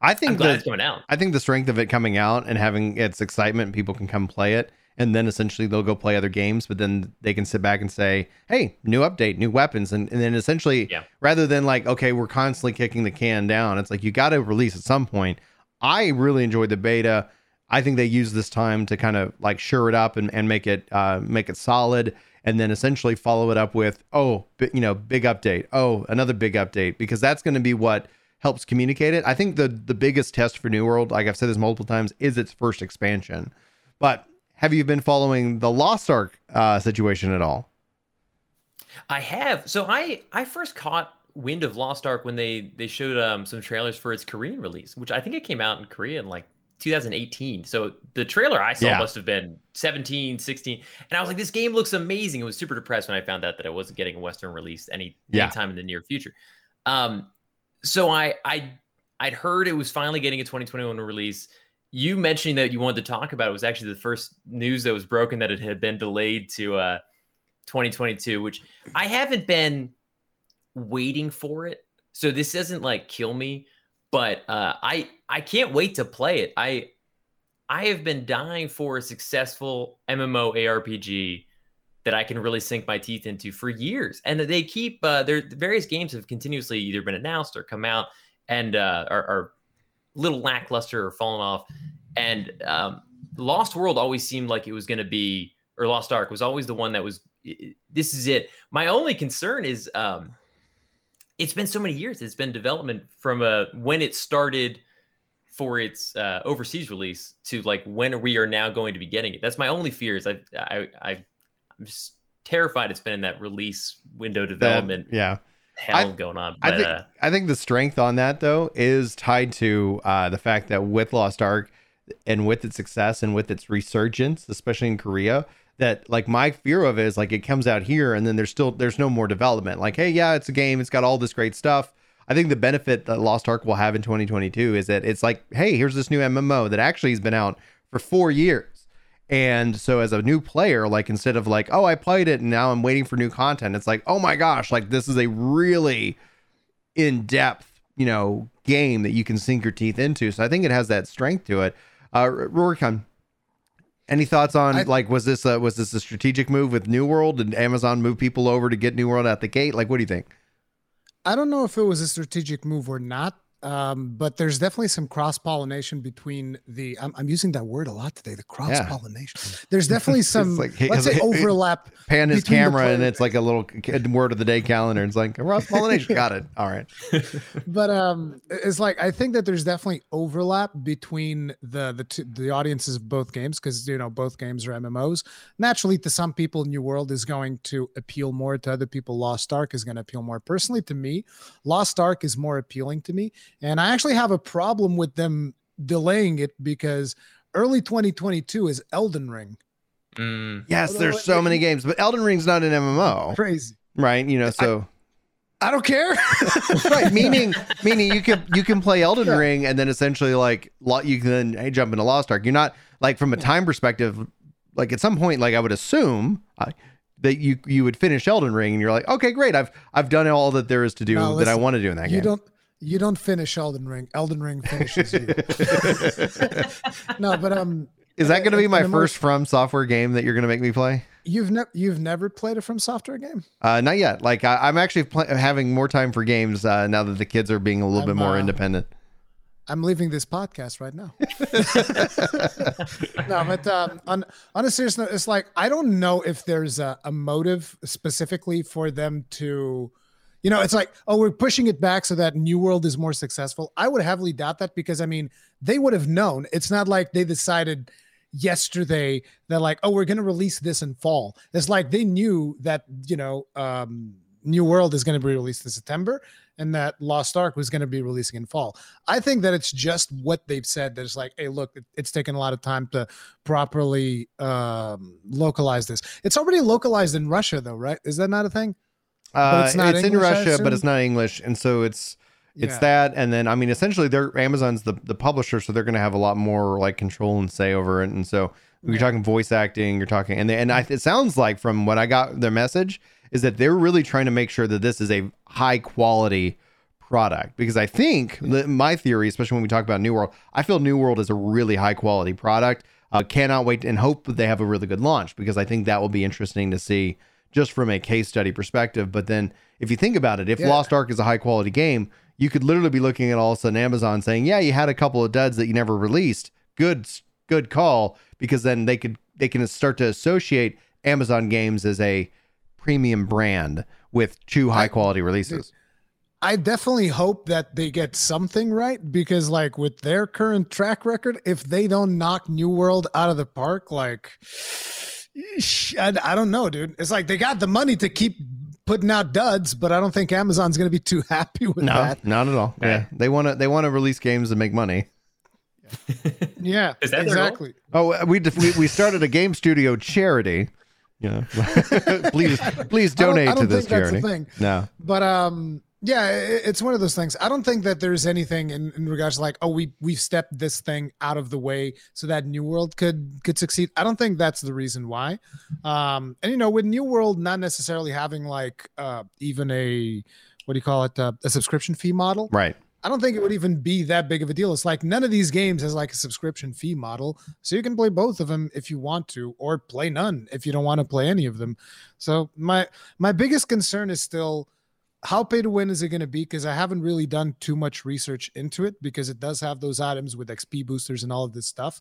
I think it's coming out. I think the strength of it coming out and having its excitement, people can come play it, and then essentially they'll go play other games, but then they can sit back and say, "Hey, new update, new weapons," and, and then essentially, yeah. rather than like, "Okay, we're constantly kicking the can down," it's like you got to release at some point. I really enjoyed the beta. I think they use this time to kind of like sure it up and, and make it uh, make it solid and then essentially follow it up with, oh, you know, big update. Oh, another big update, because that's going to be what helps communicate it. I think the the biggest test for New World, like I've said this multiple times, is its first expansion. But have you been following the Lost Ark uh, situation at all? I have. So I I first caught wind of Lost Ark when they they showed um, some trailers for its Korean release, which I think it came out in Korea in like 2018. So the trailer I saw yeah. must have been 17, 16. And I was like, this game looks amazing. I was super depressed when I found out that I wasn't getting a Western release any yeah. anytime in the near future. Um, so I I I'd heard it was finally getting a 2021 release. You mentioning that you wanted to talk about it was actually the first news that was broken that it had been delayed to uh 2022, which I haven't been waiting for it. So this doesn't like kill me but uh, I I can't wait to play it. I I have been dying for a successful MMO ARPG that I can really sink my teeth into for years, and they keep uh, their various games have continuously either been announced or come out and uh, are, are little lackluster or fallen off. And um, Lost World always seemed like it was going to be, or Lost Ark was always the one that was. This is it. My only concern is um, it's been so many years. It's been development from uh, when it started for its uh, overseas release to like when we are now going to be getting it. That's my only fear. Is I I, I I'm just terrified. It's been in that release window development. That, yeah. Hell I, going on. But, I think uh, I think the strength on that though is tied to uh, the fact that with Lost Ark and with its success and with its resurgence, especially in Korea, that like my fear of it is like it comes out here and then there's still there's no more development. Like, hey, yeah, it's a game, it's got all this great stuff. I think the benefit that Lost Ark will have in 2022 is that it's like, hey, here's this new MMO that actually has been out for four years. And so as a new player, like instead of like, oh, I played it and now I'm waiting for new content, it's like, oh my gosh, like this is a really in-depth, you know, game that you can sink your teeth into. So I think it has that strength to it. Uh Rurikhan, any thoughts on I, like was this a, was this a strategic move with New World and Amazon move people over to get New World at the gate? Like, what do you think? I don't know if it was a strategic move or not. Um, but there's definitely some cross pollination between the. I'm, I'm, using that word a lot today. The cross pollination. Yeah. There's definitely some like, let's say overlap. Pan his camera and it's like a little word of the day calendar. It's like cross pollination. Got it. All right. but um, it's like I think that there's definitely overlap between the the two, the audiences of both games because you know both games are MMOs. Naturally, to some people, New World is going to appeal more. To other people, Lost Ark is going to appeal more. Personally, to me, Lost Ark is more appealing to me and I actually have a problem with them delaying it because early 2022 is Elden Ring. Mm. Yes, Although there's so many games, but Elden Ring's not an MMO. Crazy. Right. You know, so. I don't care. right meaning meaning you can you can play elden Yeah. ring and then essentially like you can then hey, jump into lost ark you're not like from a time perspective like at some point like i would assume uh, that you you would finish elden ring and you're like okay great i've i've done all that there is to do No, that i want to do in that you game don't you don't finish Elden Ring. Elden Ring finishes you. no, but um is that going to be my in the most- first from software game that you're going to make me play you've never you've never played a from software game? uh not yet like I, i'm actually pl- having more time for games uh now that the kids are being a little bit I'm, more uh, independent I'm leaving this podcast right now. no, but um, on on a serious note, it's like I don't know if there's a, a motive specifically for them to, you know, it's like oh we're pushing it back so that New World is more successful. I would heavily doubt that because I mean they would have known. It's not like they decided yesterday that like oh we're going to release this in fall. It's like they knew that you know um, New World is going to be released in September and that Lost Ark was going to be releasing in fall. I think that it's just what they've said that it's like, hey, look, it's taken a lot of time to properly um, localize this. It's already localized in Russia, though, right? Is that not a thing? Uh, it's it's, not in English, I russia but it's not english and so it's it's Yeah. that and then i mean essentially they're amazon's the, the publisher so they're going to have a lot more like control and say over it and so you're Yeah. talking voice acting you're talking and they, and I, it sounds like from what i got their message is that they're really trying to make sure that this is a high quality product because i think that my theory especially when we talk about new world i feel new world is a really high quality product uh, cannot wait and hope that they have a really good launch because i think that will be interesting to see just from a case study perspective but then if you think about it if Yeah. lost ark is a high quality game you could literally be looking at all of a sudden Amazon saying, "Yeah, you had a couple of duds that you never released. Good, good call." Because then they could they can start to associate Amazon games as a premium brand with two high quality releases. I definitely hope that they get something right because, like, with their current track record, if they don't knock New World out of the park, like, I, I don't know, dude. It's like they got the money to keep putting out duds, but I don't think Amazon's going to be too happy with No, that. not at all. Yeah, they want to they want to release games and make money. Yeah, Is that exactly. Oh, we we, we started a game studio charity. You know, please please I don't- donate I don't to this think that's a charity. thing. No, But um, yeah, it's one of those things. I don't think that there's anything in, in regards to like, oh, we we've stepped this thing out of the way so that New World could could succeed. I don't think that's the reason why. Um, and you know, with New World not necessarily having like uh even a what do you call it uh, a subscription fee model, right. I don't think it would even be that big of a deal. It's like none of these games has like a subscription fee model. So you can play both of them if you want to, or play none if you don't want to play any of them. So my my biggest concern is still how pay to win is it going to be? Because I haven't really done too much research into it because it does have those items with XP boosters and all of this stuff.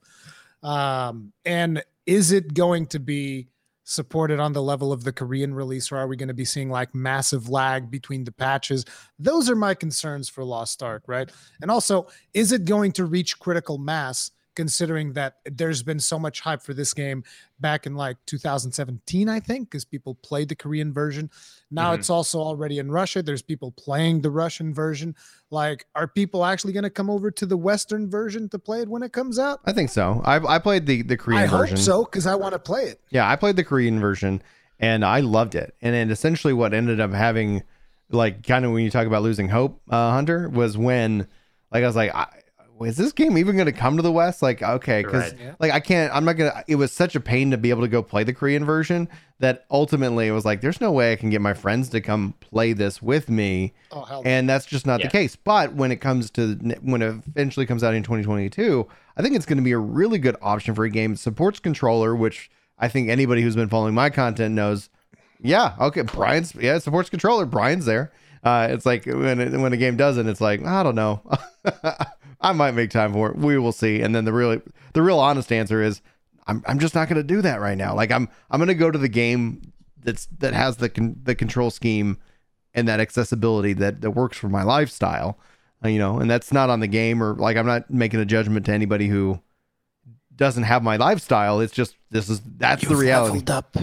Um, and is it going to be supported on the level of the Korean release, or are we going to be seeing like massive lag between the patches? Those are my concerns for Lost Ark, right? And also, is it going to reach critical mass? Considering that there's been so much hype for this game back in like 2017, I think, because people played the Korean version. Now Mhm. it's also already in Russia. There's people playing the Russian version. Like, are people actually going to come over to the Western version to play it when it comes out? I think so. I I played the the Korean I version. I hope so, because I want to play it. Yeah, I played the Korean version and I loved it. And then essentially what ended up having like kind of when you talk about losing hope, uh, Hunter, was when like I was like, I, is this game even going to come to the West? Like, okay, because Right. Yeah. like I can't, I'm not gonna. It was such a pain to be able to go play the Korean version that ultimately it was like, there's no way I can get my friends to come play this with me Oh hell, and that's just not Yeah. the case. But when it comes to when it eventually comes out in 2022, I think it's going to be a really good option for a game. It supports controller, which I think anybody who's been following my content knows. Yeah, okay, Brian's yeah, it supports controller. Brian's there. Uh, it's like when it, when a game doesn't, it's like I don't know. I might make time for it. We will see. And then the really the real honest answer is I'm I'm just not going to do that right now. Like I'm I'm going to go to the game that's that has the con- the control scheme and that accessibility that that works for my lifestyle. Uh, you know, and that's not on the game or like I'm not making a judgment to anybody who doesn't have my lifestyle. It's just this is that's the reality. Leveled up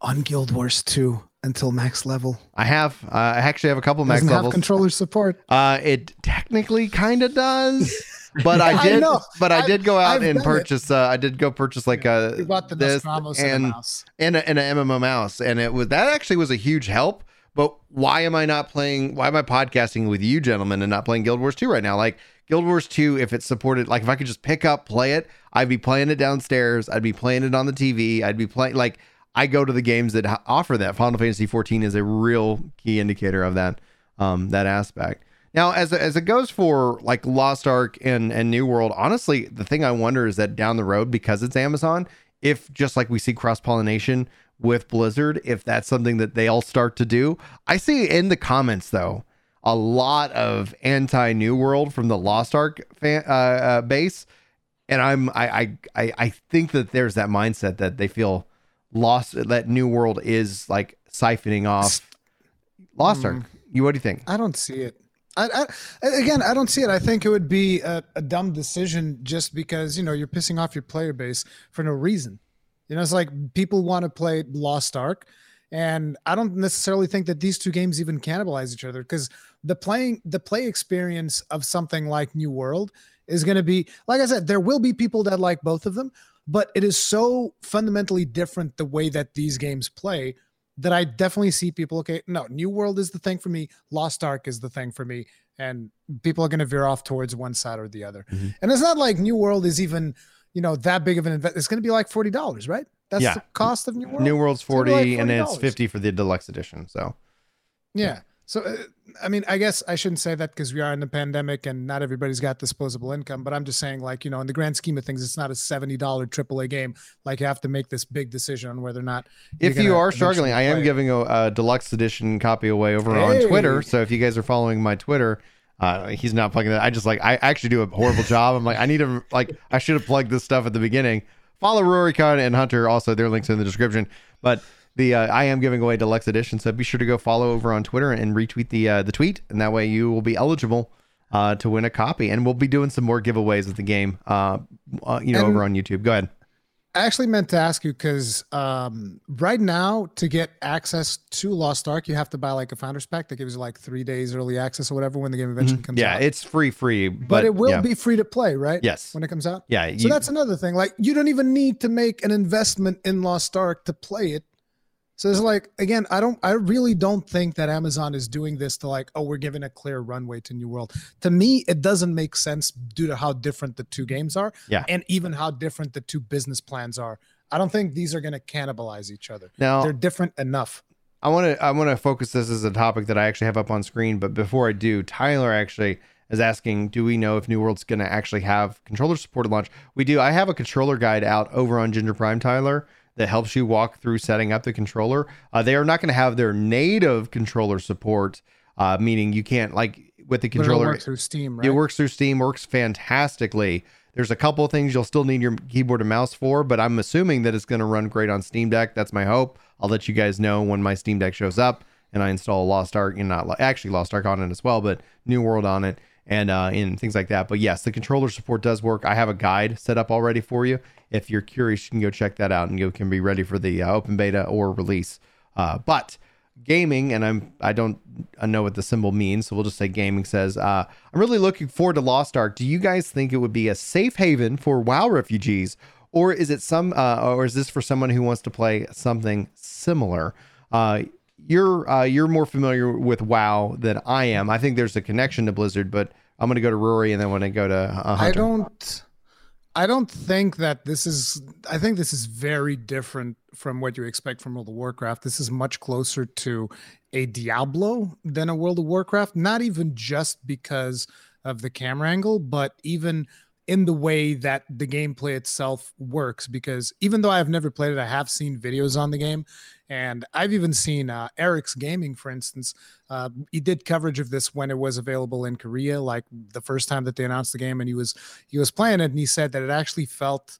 on Guild Wars 2 until max level. I have uh, I actually have a couple max Doesn't have levels. controller support. Uh, it technically kind of does, but I I did. know. But I I've- did go out I've and purchase. Uh, I did go purchase like a bought the this Nostromos and and mouse. and a, and a MMO mouse, and it was that actually was a huge help. But why am I not playing? Why am I podcasting with you, gentlemen, and not playing Guild Wars 2 right now? Like Guild Wars 2, if it's supported, like if I could just pick up, play it, I'd be playing it downstairs. I'd be playing it on the TV. I'd be playing like I go to the games that offer that. Final Fantasy 14 is a real key indicator of that um, that aspect. Now, as as it goes for like Lost Ark and and New World, honestly, the thing I wonder is that down the road, because it's Amazon, if just like we see cross pollination with Blizzard, if that's something that they all start to do. I see in the comments though a lot of anti New World from the Lost Ark fan, uh, uh, base, and I'm I, I I think that there's that mindset that they feel lost that New World is like siphoning off Lost Ark. Mm. You what do you think? I don't see it. I, I, again, I don't see it. I think it would be a, a, dumb decision just because you know you're pissing off your player base for no reason. You know, it's like people want to play Lost Ark, and I don't necessarily think that these two games even cannibalize each other because the playing the play experience of something like New World is going to be like I said, there will be people that like both of them, but it is so fundamentally different the way that these games play that I definitely see people. Okay, no, New World is the thing for me. Lost Ark is the thing for me, and people are going to veer off towards one side or the other. Mm-hmm. And it's not like New World is even you know that big of an investment. It's going to be like forty dollars, right? That's yeah. the cost of New World. New World's forty, like and it's fifty for the deluxe edition. So, yeah. So, uh, I mean, I guess I shouldn't say that because we are in the pandemic and not everybody's got disposable income. But I'm just saying, like, you know, in the grand scheme of things, it's not a $70 AAA game. Like, you have to make this big decision on whether or not. If you are struggling, I am giving a, a, deluxe edition copy away over hey. on Twitter. So if you guys are following my Twitter, uh, he's not plugging that. I just like, I actually do a horrible job. I'm like, I need to, like, I should have plugged this stuff at the beginning. Follow Rurikhan and Hunter. Also, their links in the description. But the uh, I am giving away deluxe edition, so be sure to go follow over on Twitter and retweet the uh, the tweet, and that way you will be eligible uh, to win a copy. And we'll be doing some more giveaways of the game, uh, uh, you know, and over on YouTube. Go ahead. I actually meant to ask you because um, right now to get access to Lost Ark, you have to buy like a founder's pack that gives you like three days early access or whatever when the game eventually mm-hmm. comes yeah, out. Yeah, it's free, free, but, but it will yeah. be free to play, right? Yes, when it comes out. Yeah, you, so that's another thing. Like you don't even need to make an investment in Lost Ark to play it. So it's like again, I don't I really don't think that Amazon is doing this to like, oh, we're giving a clear runway to New World. To me, it doesn't make sense due to how different the two games are. Yeah. And even how different the two business plans are. I don't think these are gonna cannibalize each other. Now they're different enough. I want to I want to focus this as a topic that I actually have up on screen, but before I do, Tyler actually is asking, do we know if New World's going to actually have controller supported launch? We do. I have a controller guide out over on Ginger Prime, Tyler, that helps you walk through setting up the controller. Uh, they are not going to have their native controller support, uh, meaning you can't like with the controller. But it works through Steam, right? It works through Steam, works fantastically. There's a couple of things you'll still need your keyboard and mouse for, but I'm assuming that it's going to run great on Steam Deck. That's my hope. I'll let you guys know when my Steam Deck shows up and I install Lost Ark, and not actually Lost Ark on it as well, but New World on it and uh, and things like that. But yes, the controller support does work. I have a guide set up already for you. If you're curious, you can go check that out, and you can be ready for the uh, open beta or release. Uh, but gaming, and I'm I don't I know what the symbol means, so we'll just say gaming says uh, I'm really looking forward to Lost Ark. Do you guys think it would be a safe haven for WoW refugees, or is it some uh, or is this for someone who wants to play something similar? You're uh, you're more familiar with WoW than I am. I think there's a connection to Blizzard, but I'm going to go to Rory and then when I go to uh, I don't. I don't think that this is. I think this is very different from what you expect from World of Warcraft. This is much closer to a Diablo than a World of Warcraft. Not even just because of the camera angle, but even in the way that the gameplay itself works. Because even though I've never played it, I have seen videos on the game, and I've even seen uh, Eric's Gaming, for instance. Uh, he did coverage of this when it was available in Korea, like the first time that they announced the game, and he was he was playing it, and he said that it actually felt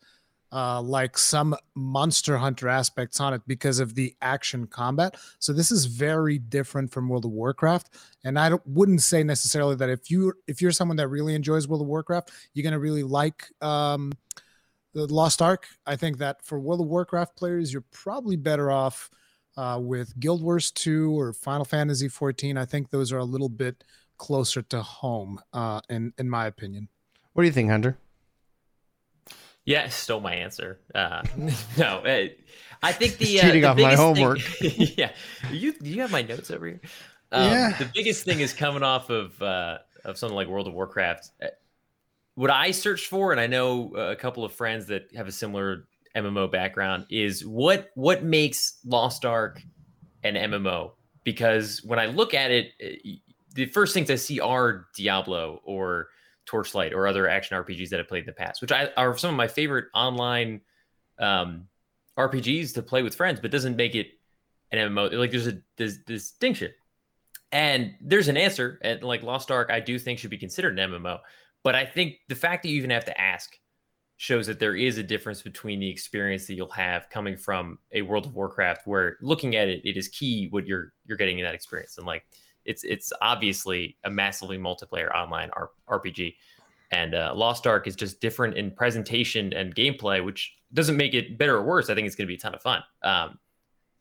uh, like some Monster Hunter aspects on it because of the action combat. So this is very different from World of Warcraft, and I wouldn't say necessarily that if you if you're someone that really enjoys World of Warcraft, you're gonna really like. Um, the Lost Ark. I think that for World of Warcraft players, you're probably better off uh, with Guild Wars 2 or Final Fantasy 14. I think those are a little bit closer to home, uh, in in my opinion. What do you think, Hunter? Yeah, stole my answer. Uh, no, uh, I think the uh, cheating the off my homework. Thing, yeah, you you have my notes over here. Um, yeah. The biggest thing is coming off of uh, of something like World of Warcraft. Uh, what I searched for, and I know a couple of friends that have a similar MMO background, is what what makes Lost Ark an MMO? Because when I look at it, uh, the first things I see are Diablo or Torchlight or other action RPGs that I've played in the past, which I, are some of my favorite online um, RPGs to play with friends, but doesn't make it an MMO. Like there's a there's distinction, and there's an answer. And like Lost Ark, I do think should be considered an MMO, but I think the fact that you even have to ask shows that there is a difference between the experience that you'll have coming from a World of Warcraft, where looking at it, it is key what you're you're getting in that experience, and like it's it's obviously a massively multiplayer online RPG, and uh, Lost Ark is just different in presentation and gameplay, which doesn't make it better or worse. I think it's going to be a ton of fun, um,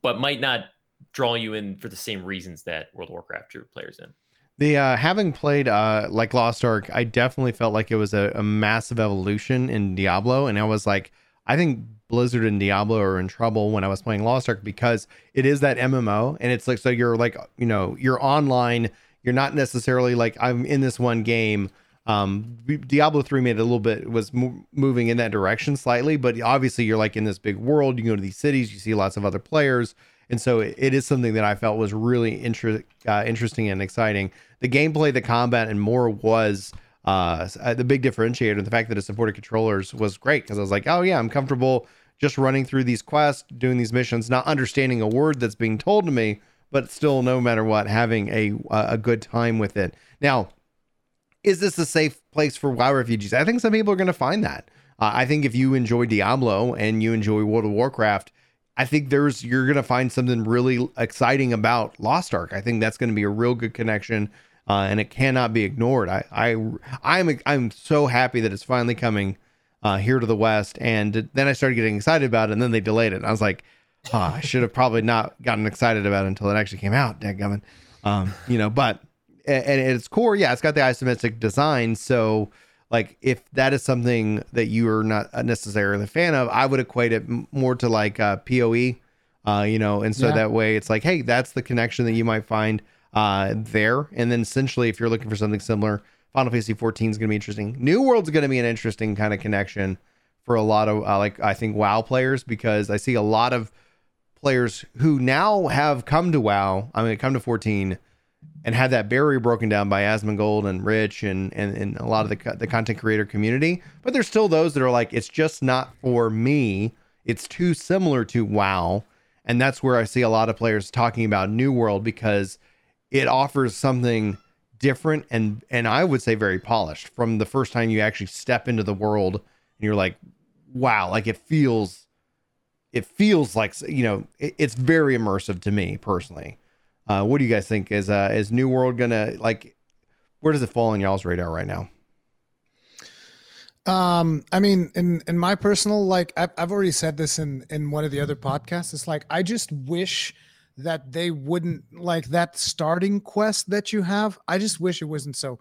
but might not draw you in for the same reasons that World of Warcraft drew players in. The uh, having played uh, like Lost Ark, I definitely felt like it was a, a massive evolution in Diablo, and I was like, I think Blizzard and Diablo are in trouble when I was playing Lost Ark because it is that MMO, and it's like so you're like you know you're online, you're not necessarily like I'm in this one game um, Diablo 3 made it a little bit was mo- moving in that direction slightly, but obviously you're like in this big world. You go to these cities, you see lots of other players, and so it, it is something that I felt was really inter- uh, interesting and exciting. The gameplay, the combat, and more was uh, uh the big differentiator. The fact that it supported controllers was great because I was like, oh yeah, I'm comfortable just running through these quests, doing these missions, not understanding a word that's being told to me, but still, no matter what, having a a good time with it. Now is this a safe place for WoW refugees? I think some people are going to find that. Uh, I think if you enjoy Diablo and you enjoy World of Warcraft, I think there's you're going to find something really exciting about Lost Ark. I think that's going to be a real good connection, uh, and it cannot be ignored. I I I'm I'm so happy that it's finally coming uh, here to the West, and then I started getting excited about it, and then they delayed it. I was like, oh, I should have probably not gotten excited about it until it actually came out. Dadgummit. Um, you know, but and at its core, yeah, it's got the isometric design. So, like, if that is something that you are not necessarily a fan of, I would equate it more to like uh, POE, uh, you know, and so yeah. that way it's like, hey, that's the connection that you might find uh, there. And then essentially, if you're looking for something similar, Final Fantasy 14 is going to be interesting. New World's going to be an interesting kind of connection for a lot of uh, like I think WoW players because I see a lot of players who now have come to WoW. I mean, come to 14 and had that barrier broken down by Asmongold and Rich and, and, and a lot of the, the content creator community. But there's still those that are like, it's just not for me. It's too similar to WoW. And that's where I see a lot of players talking about New World because it offers something different and and I would say very polished from the first time you actually step into the world and you're like, wow, like it feels it feels like you know, it, it's very immersive to me personally. Uh, what do you guys think? Is uh, is New World gonna like? Where does it fall on y'all's radar right now? Um, I mean, in in my personal like, I've I've already said this in in one of the other podcasts. It's like I just wish that they wouldn't like that starting quest that you have. I just wish it wasn't so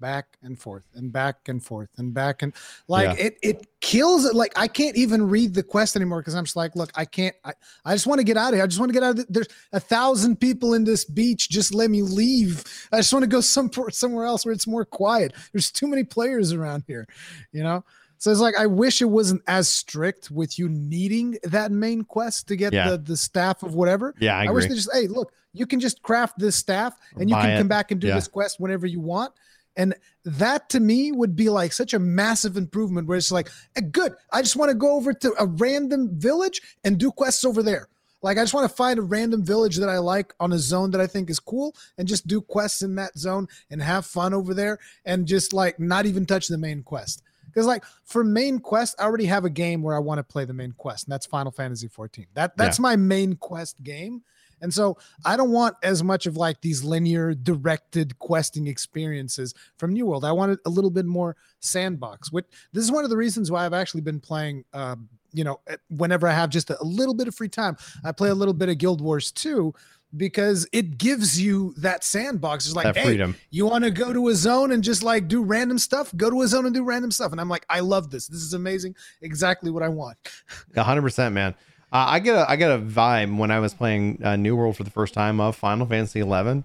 back and forth and back and forth and back and like yeah. it it kills it like i can't even read the quest anymore because i'm just like look i can't i, I just want to get out of here i just want to get out of the, there's a thousand people in this beach just let me leave i just want to go somewhere somewhere else where it's more quiet there's too many players around here you know so it's like I wish it wasn't as strict with you needing that main quest to get yeah. the the staff of whatever. Yeah, I, I wish they just hey look, you can just craft this staff and you can it. come back and do yeah. this quest whenever you want. And that to me would be like such a massive improvement where it's like, hey, good, I just want to go over to a random village and do quests over there. Like I just want to find a random village that I like on a zone that I think is cool and just do quests in that zone and have fun over there and just like not even touch the main quest. Because like for main quest, I already have a game where I want to play the main quest, and that's Final Fantasy 14. That that's yeah. my main quest game. And so I don't want as much of like these linear directed questing experiences from New World. I wanted a little bit more sandbox. Which this is one of the reasons why I've actually been playing uh, you know, whenever I have just a, a little bit of free time, I play a little bit of Guild Wars 2 because it gives you that sandbox. It's like, that hey, freedom. you want to go to a zone and just like do random stuff? Go to a zone and do random stuff. And I'm like, I love this. This is amazing. Exactly what I want. 100%, man. Uh, I get a I get a vibe when I was playing uh, New World for the first time of Final Fantasy 11,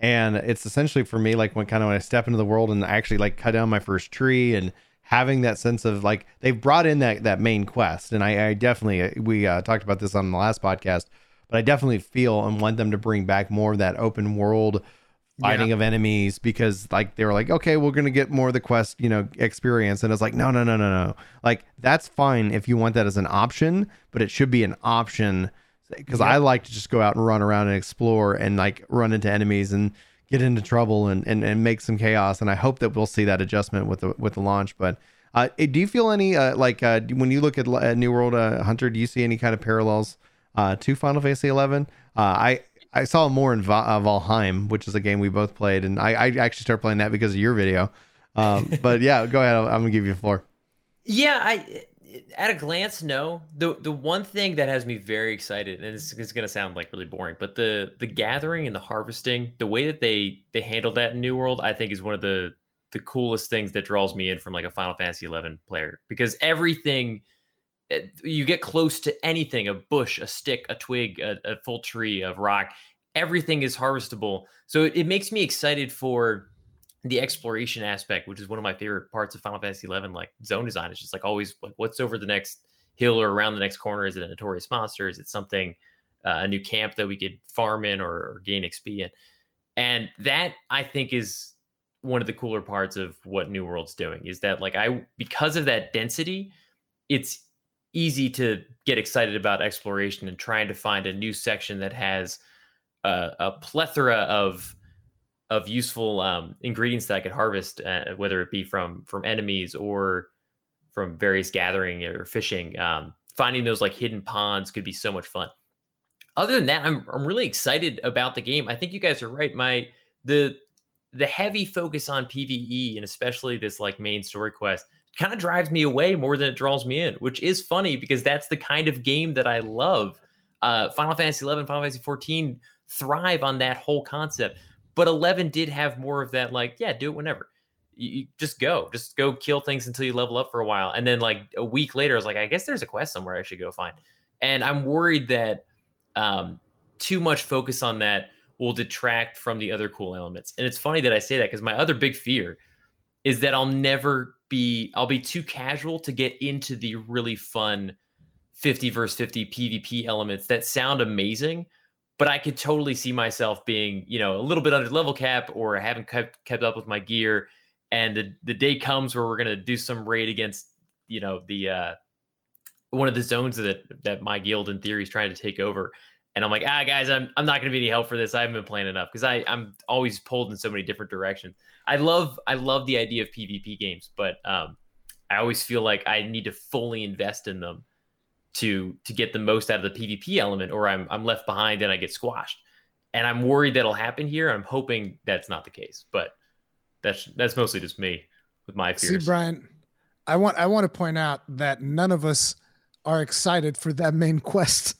and it's essentially for me like when kind of when I step into the world and I actually like cut down my first tree and having that sense of like they've brought in that that main quest, and I, I definitely we uh, talked about this on the last podcast but I definitely feel and want them to bring back more of that open world fighting yeah. of enemies because like they were like, okay, we're gonna get more of the quest, you know, experience. And it's like, no, no, no, no, no. Like that's fine if you want that as an option, but it should be an option because yeah. I like to just go out and run around and explore and like run into enemies and get into trouble and, and, and make some chaos. And I hope that we'll see that adjustment with the with the launch. But uh, do you feel any uh, like uh, when you look at uh, New World uh, Hunter? Do you see any kind of parallels uh, to Final Fantasy 11. Uh, I I saw more in Va- uh, Valheim, which is a game we both played, and I, I actually started playing that because of your video. Um, but yeah, go ahead. I'm, I'm gonna give you the floor. Yeah, I at a glance, no. The the one thing that has me very excited, and it's, it's, gonna sound like really boring, but the the gathering and the harvesting, the way that they they handled that in New World, I think is one of the the coolest things that draws me in from like a Final Fantasy 11 player because everything you get close to anything a bush a stick a twig a, a full tree of rock everything is harvestable. So it, it, makes me excited for the exploration aspect which is one of my favorite parts of final fantasy 11 like zone design is just like always like what's over the next hill or around the next corner? Is it a notorious monster? Is it something uh, a new camp that we could farm in or, or gain xp in? And that i think is one of the cooler parts of what new world's doing is that like i because of that density it's easy to get excited about exploration and trying to find a new section that has a, a plethora of of useful um, ingredients that I could harvest, uh, whether it be from from enemies or from various gathering or fishing. Um, finding those like hidden ponds could be so much fun. Other than that, I'm I'm really excited about the game. I think you guys are right. My the the heavy focus on PVE and especially this like main story quest kind of drives me away more than it draws me in, which is funny because that's the kind of game that I love. Uh, Final Fantasy 11, Final Fantasy 14 thrive on that whole concept, but 11 did have more of that, like, yeah, do it whenever. You, you, just go, just go kill things until you level up for a while, and then like a week later, I was like, I guess there's a quest somewhere I should go find, and I'm worried that um, too much focus on that will detract from the other cool elements. And it's funny that I say that because my other big fear is that I'll never be I'll be too casual to get into the really fun 50 versus 50 PvP elements that sound amazing, but I could totally see myself being, you know, a little bit under level cap or haven't kept kept up with my gear. And the, the day comes where we're gonna do some raid against, you know, the uh one of the zones that that my guild in theory is trying to take over. And I'm like, ah, guys, I'm I'm not gonna be any help for this. I haven't been playing enough because I I'm always pulled in so many different directions. I love I love the idea of PvP games, but um, I always feel like I need to fully invest in them to to get the most out of the PvP element, or I'm I'm left behind and I get squashed. And I'm worried that'll happen here. I'm hoping that's not the case, but that's that's mostly just me with my fears. See, Brian, I want I want to point out that none of us are excited for that main quest.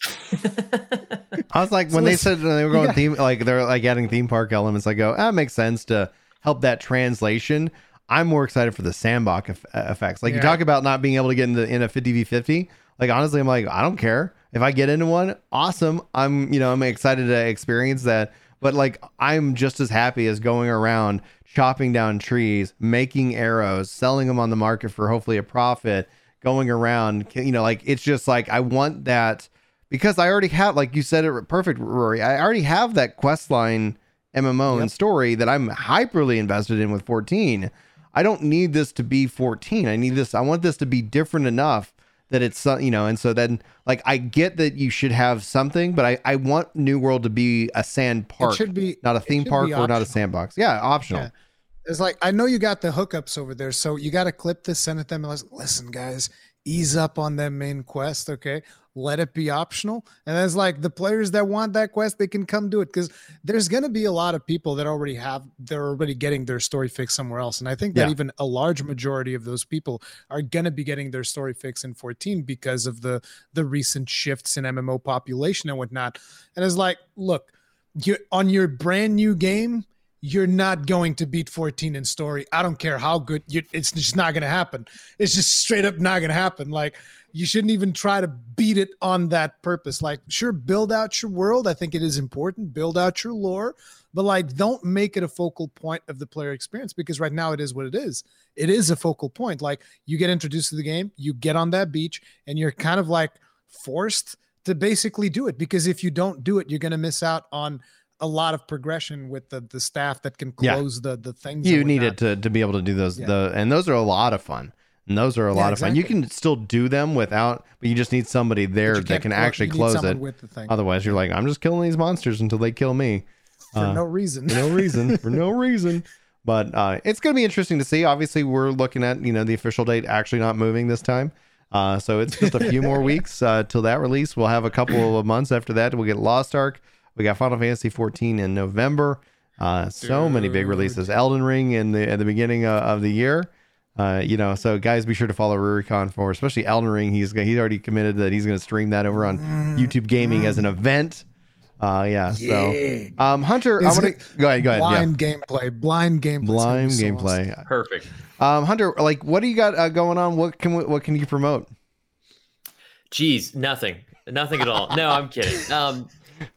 I was like, so when they said they were going yeah. theme, like they're like adding theme park elements, I go, that ah, makes sense to help that translation. I'm more excited for the sandbox effects. Like yeah. you talk about not being able to get into in a 50v50. Like honestly, I'm like, I don't care if I get into one. Awesome. I'm you know I'm excited to experience that. But like I'm just as happy as going around chopping down trees, making arrows, selling them on the market for hopefully a profit, going around. You know, like it's just like I want that because I already have, like you said it perfect, Rory. I already have that quest line MMO yep. and story that I'm hyperly invested in with 14. I don't need this to be 14. I need this. I want this to be different enough that it's you know. And so then, like, I get that you should have something, but I I want New World to be a sand park. It should be not a theme park or not a sandbox. Yeah, optional. Yeah. It's like I know you got the hookups over there, so you got to clip this, send it them, and listen, guys, ease up on that main quest, okay? let it be optional. And it's like the players that want that quest, they can come do it because there's going to be a lot of people that already have, they're already getting their story fix somewhere else. And I think that Yeah. even a large majority of those people are going to be getting their story fix in 14 because of the the recent shifts in MMO population and whatnot. And it's like, look, you on your brand new game, you're not going to beat 14 in story. I don't care how good you it's just not going to happen. It's just straight up not going to happen. Like you shouldn't even try to beat it on that purpose. Like sure build out your world. I think it is important. Build out your lore, but like don't make it a focal point of the player experience because right now it is what it is. It is a focal point. Like you get introduced to the game, you get on that beach and you're kind of like forced to basically do it because if you don't do it, you're going to miss out on a lot of progression with the the staff that can Yeah. close the the things. you and need it to, to be able to do those Yeah. the and those are a lot of fun. And those are a Yeah, lot of fun. You can still do them without but you just need somebody there that can't actually close it. with the thing. Otherwise you're like i'm just killing these monsters until they kill me. For uh, no reason. for no reason for no reason. But uh, it's going to be interesting to see. Obviously we're looking at you know the official date actually not moving this time. Uh, so it's just a few more weeks uh, till that release. We'll have a couple of months after that we'll get lost ark we got final fantasy 14 in november uh, so many big releases elden ring in the at the beginning of, of the year uh, you know, so guys, be sure to follow Rurikhan for especially Elden Ring. He's he's already committed that he's going to stream that over on YouTube Gaming as an event. Uh, yeah. So, um, Hunter, I want to go ahead. Go ahead. Yeah. blind gameplay, blind gameplay, Blind gameplay. Perfect. Um, Hunter, like, what do you got uh, going on? What can we, what can you promote? Geez, nothing, nothing at all. No, I'm kidding. Um,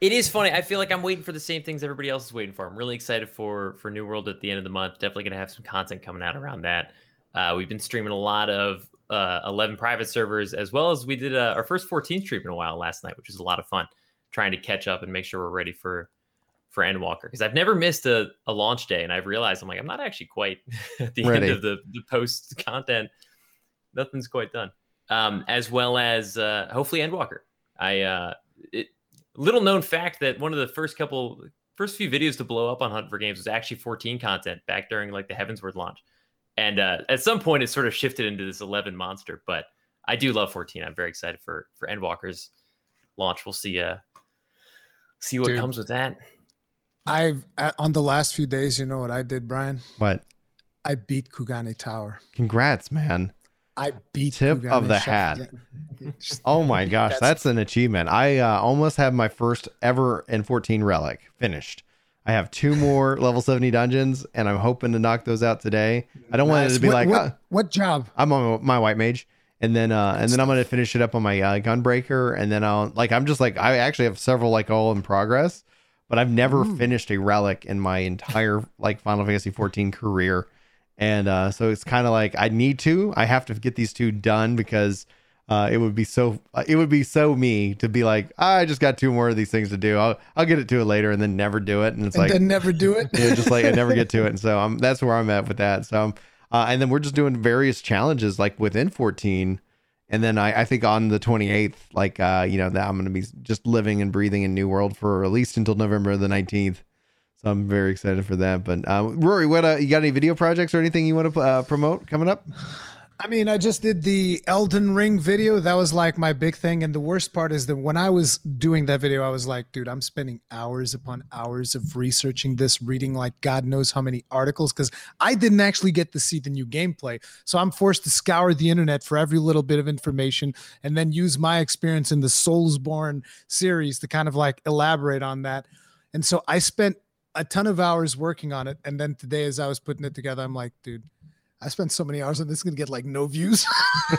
it is funny. I feel like I'm waiting for the same things everybody else is waiting for. I'm really excited for for New World at the end of the month. Definitely gonna have some content coming out around that. Uh, we've been streaming a lot of uh, 11 private servers, as well as we did uh, our first 14 stream in a while last night, which was a lot of fun. Trying to catch up and make sure we're ready for for Endwalker because I've never missed a, a launch day, and I've realized I'm like I'm not actually quite at the Ready. end of the the post content. Nothing's quite done. Um, as well as uh, hopefully Endwalker. I uh, it, little known fact that one of the first couple first few videos to blow up on Hunt for Games was actually 14 content back during like the Heavensward launch, and uh, at some point it sort of shifted into this 11 monster. But I do love 14. I'm very excited for for Endwalker's launch. We'll see. Uh, see what Dude. comes with that. I've uh, on the last few days, you know what I did, Brian? What? I beat Kugane Tower. Congrats, man. I beat Tip of the hat. Just- Oh my gosh, that's, That's- an achievement. I uh, almost have my first ever N14 relic finished. I have two more level 70 dungeons, and I'm hoping to knock those out today. I don't want it to be what, like, what, "Ah, what job? I'm on my white mage, and then uh, and then I'm gonna finish it up on my uh, gunbreaker, and then I'll like I'm just like I actually have several like all in progress, but I've never Ooh. finished a relic in my entire like Final Fantasy 14 career, and uh, so it's kind of like I need to. I have to get these two done because uh, it would be so it would be so me to be like I just got two more of these things to do. I'll I'll get it to it later, and then never do it, and it's and like then never do it. yeah, just like I never get to it. And so I'm that's where I'm at with that. So, uh, and then we're just doing various challenges like within 14. And then I, I think on the 28th, like, uh, you know, that I'm going to be just living and breathing in New World for at least until November the 19th. I'm very excited for that. But uh, Rory, what uh, you got any video projects or anything you want to uh, promote coming up? I mean, I just did the Elden Ring video. That was like my big thing. And the worst part is that when I was doing that video, I was like, dude, I'm spending hours upon hours of researching this, reading like God knows how many articles, because I didn't actually get to see the new gameplay. So I'm forced to scour the internet for every little bit of information and then use my experience in the Soulsborne series to kind of like elaborate on that. And so I spent a ton of hours working on it. And then today, as I was putting it together, I'm like, dude, I spent so many hours on this, It's gonna get like no views.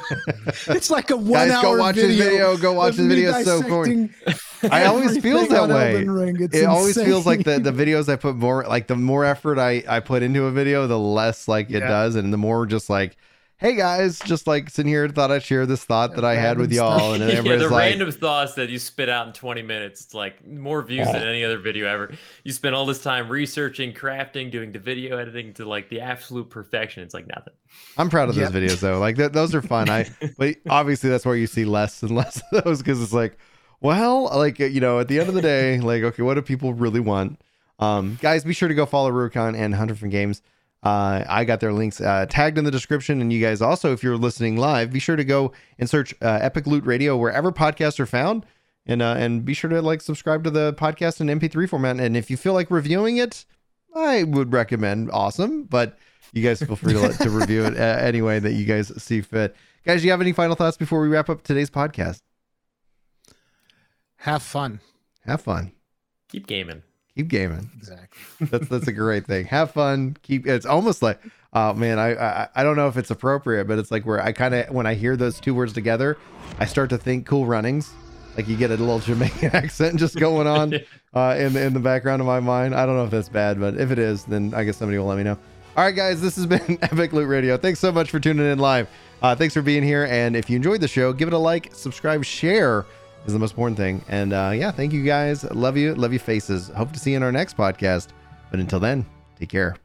it's like a one Guys, hour go watch video. video. Go watch me video. So dissecting I always feels everything that way. Elden Ring. It's it always feels like the, the videos I put more like the more effort I, I put into a video, the less like it Yeah. does, and the more just like, hey guys, just like sitting here, thought I'd share this thought that I had with y'all, and then yeah, the like, random thoughts that you spit out in 20 minutes. It's like more views than any other video ever. You spend all this time researching, crafting, doing the video editing to like the absolute perfection. It's like nothing. I'm proud of Yep. those videos though. Like th- those are fun. I but obviously that's where you see less and less of those because it's like, well, like you know, at the end of the day, like okay, what do people really want? Um, guys, be sure to go follow Rurikhan and Hunter from Games. Uh, I got their links uh, tagged in the description. And you guys also, if you're listening live, be sure to go and search uh, Epic Loot Radio wherever podcasts are found. And, uh, and be sure to like subscribe to the podcast in MP3 format. And if you feel like reviewing it, I would recommend awesome. But you guys feel free to, to review it uh, anyway that you guys see fit. Guys, do you have any final thoughts before we wrap up today's podcast? Have fun. Have fun. Keep gaming. Keep gaming. Exactly. That's that's a great thing. Have fun. Keep. It's almost like, oh man, I I, I don't know if it's appropriate, but it's like where I kind of when I hear those two words together, I start to think Cool Runnings. Like you get a little Jamaican accent just going on uh, in the in the background of my mind. I don't know if that's bad, but if it is, then I guess somebody will let me know. All right, guys, this has been Epic Loot Radio. Thanks so much for tuning in live. Uh, thanks for being here. And if you enjoyed the show, give it a like, subscribe, share is the most important thing. And uh, yeah, thank you guys. Love you. Love you faces. Hope to see you in our next podcast. But until then, take care.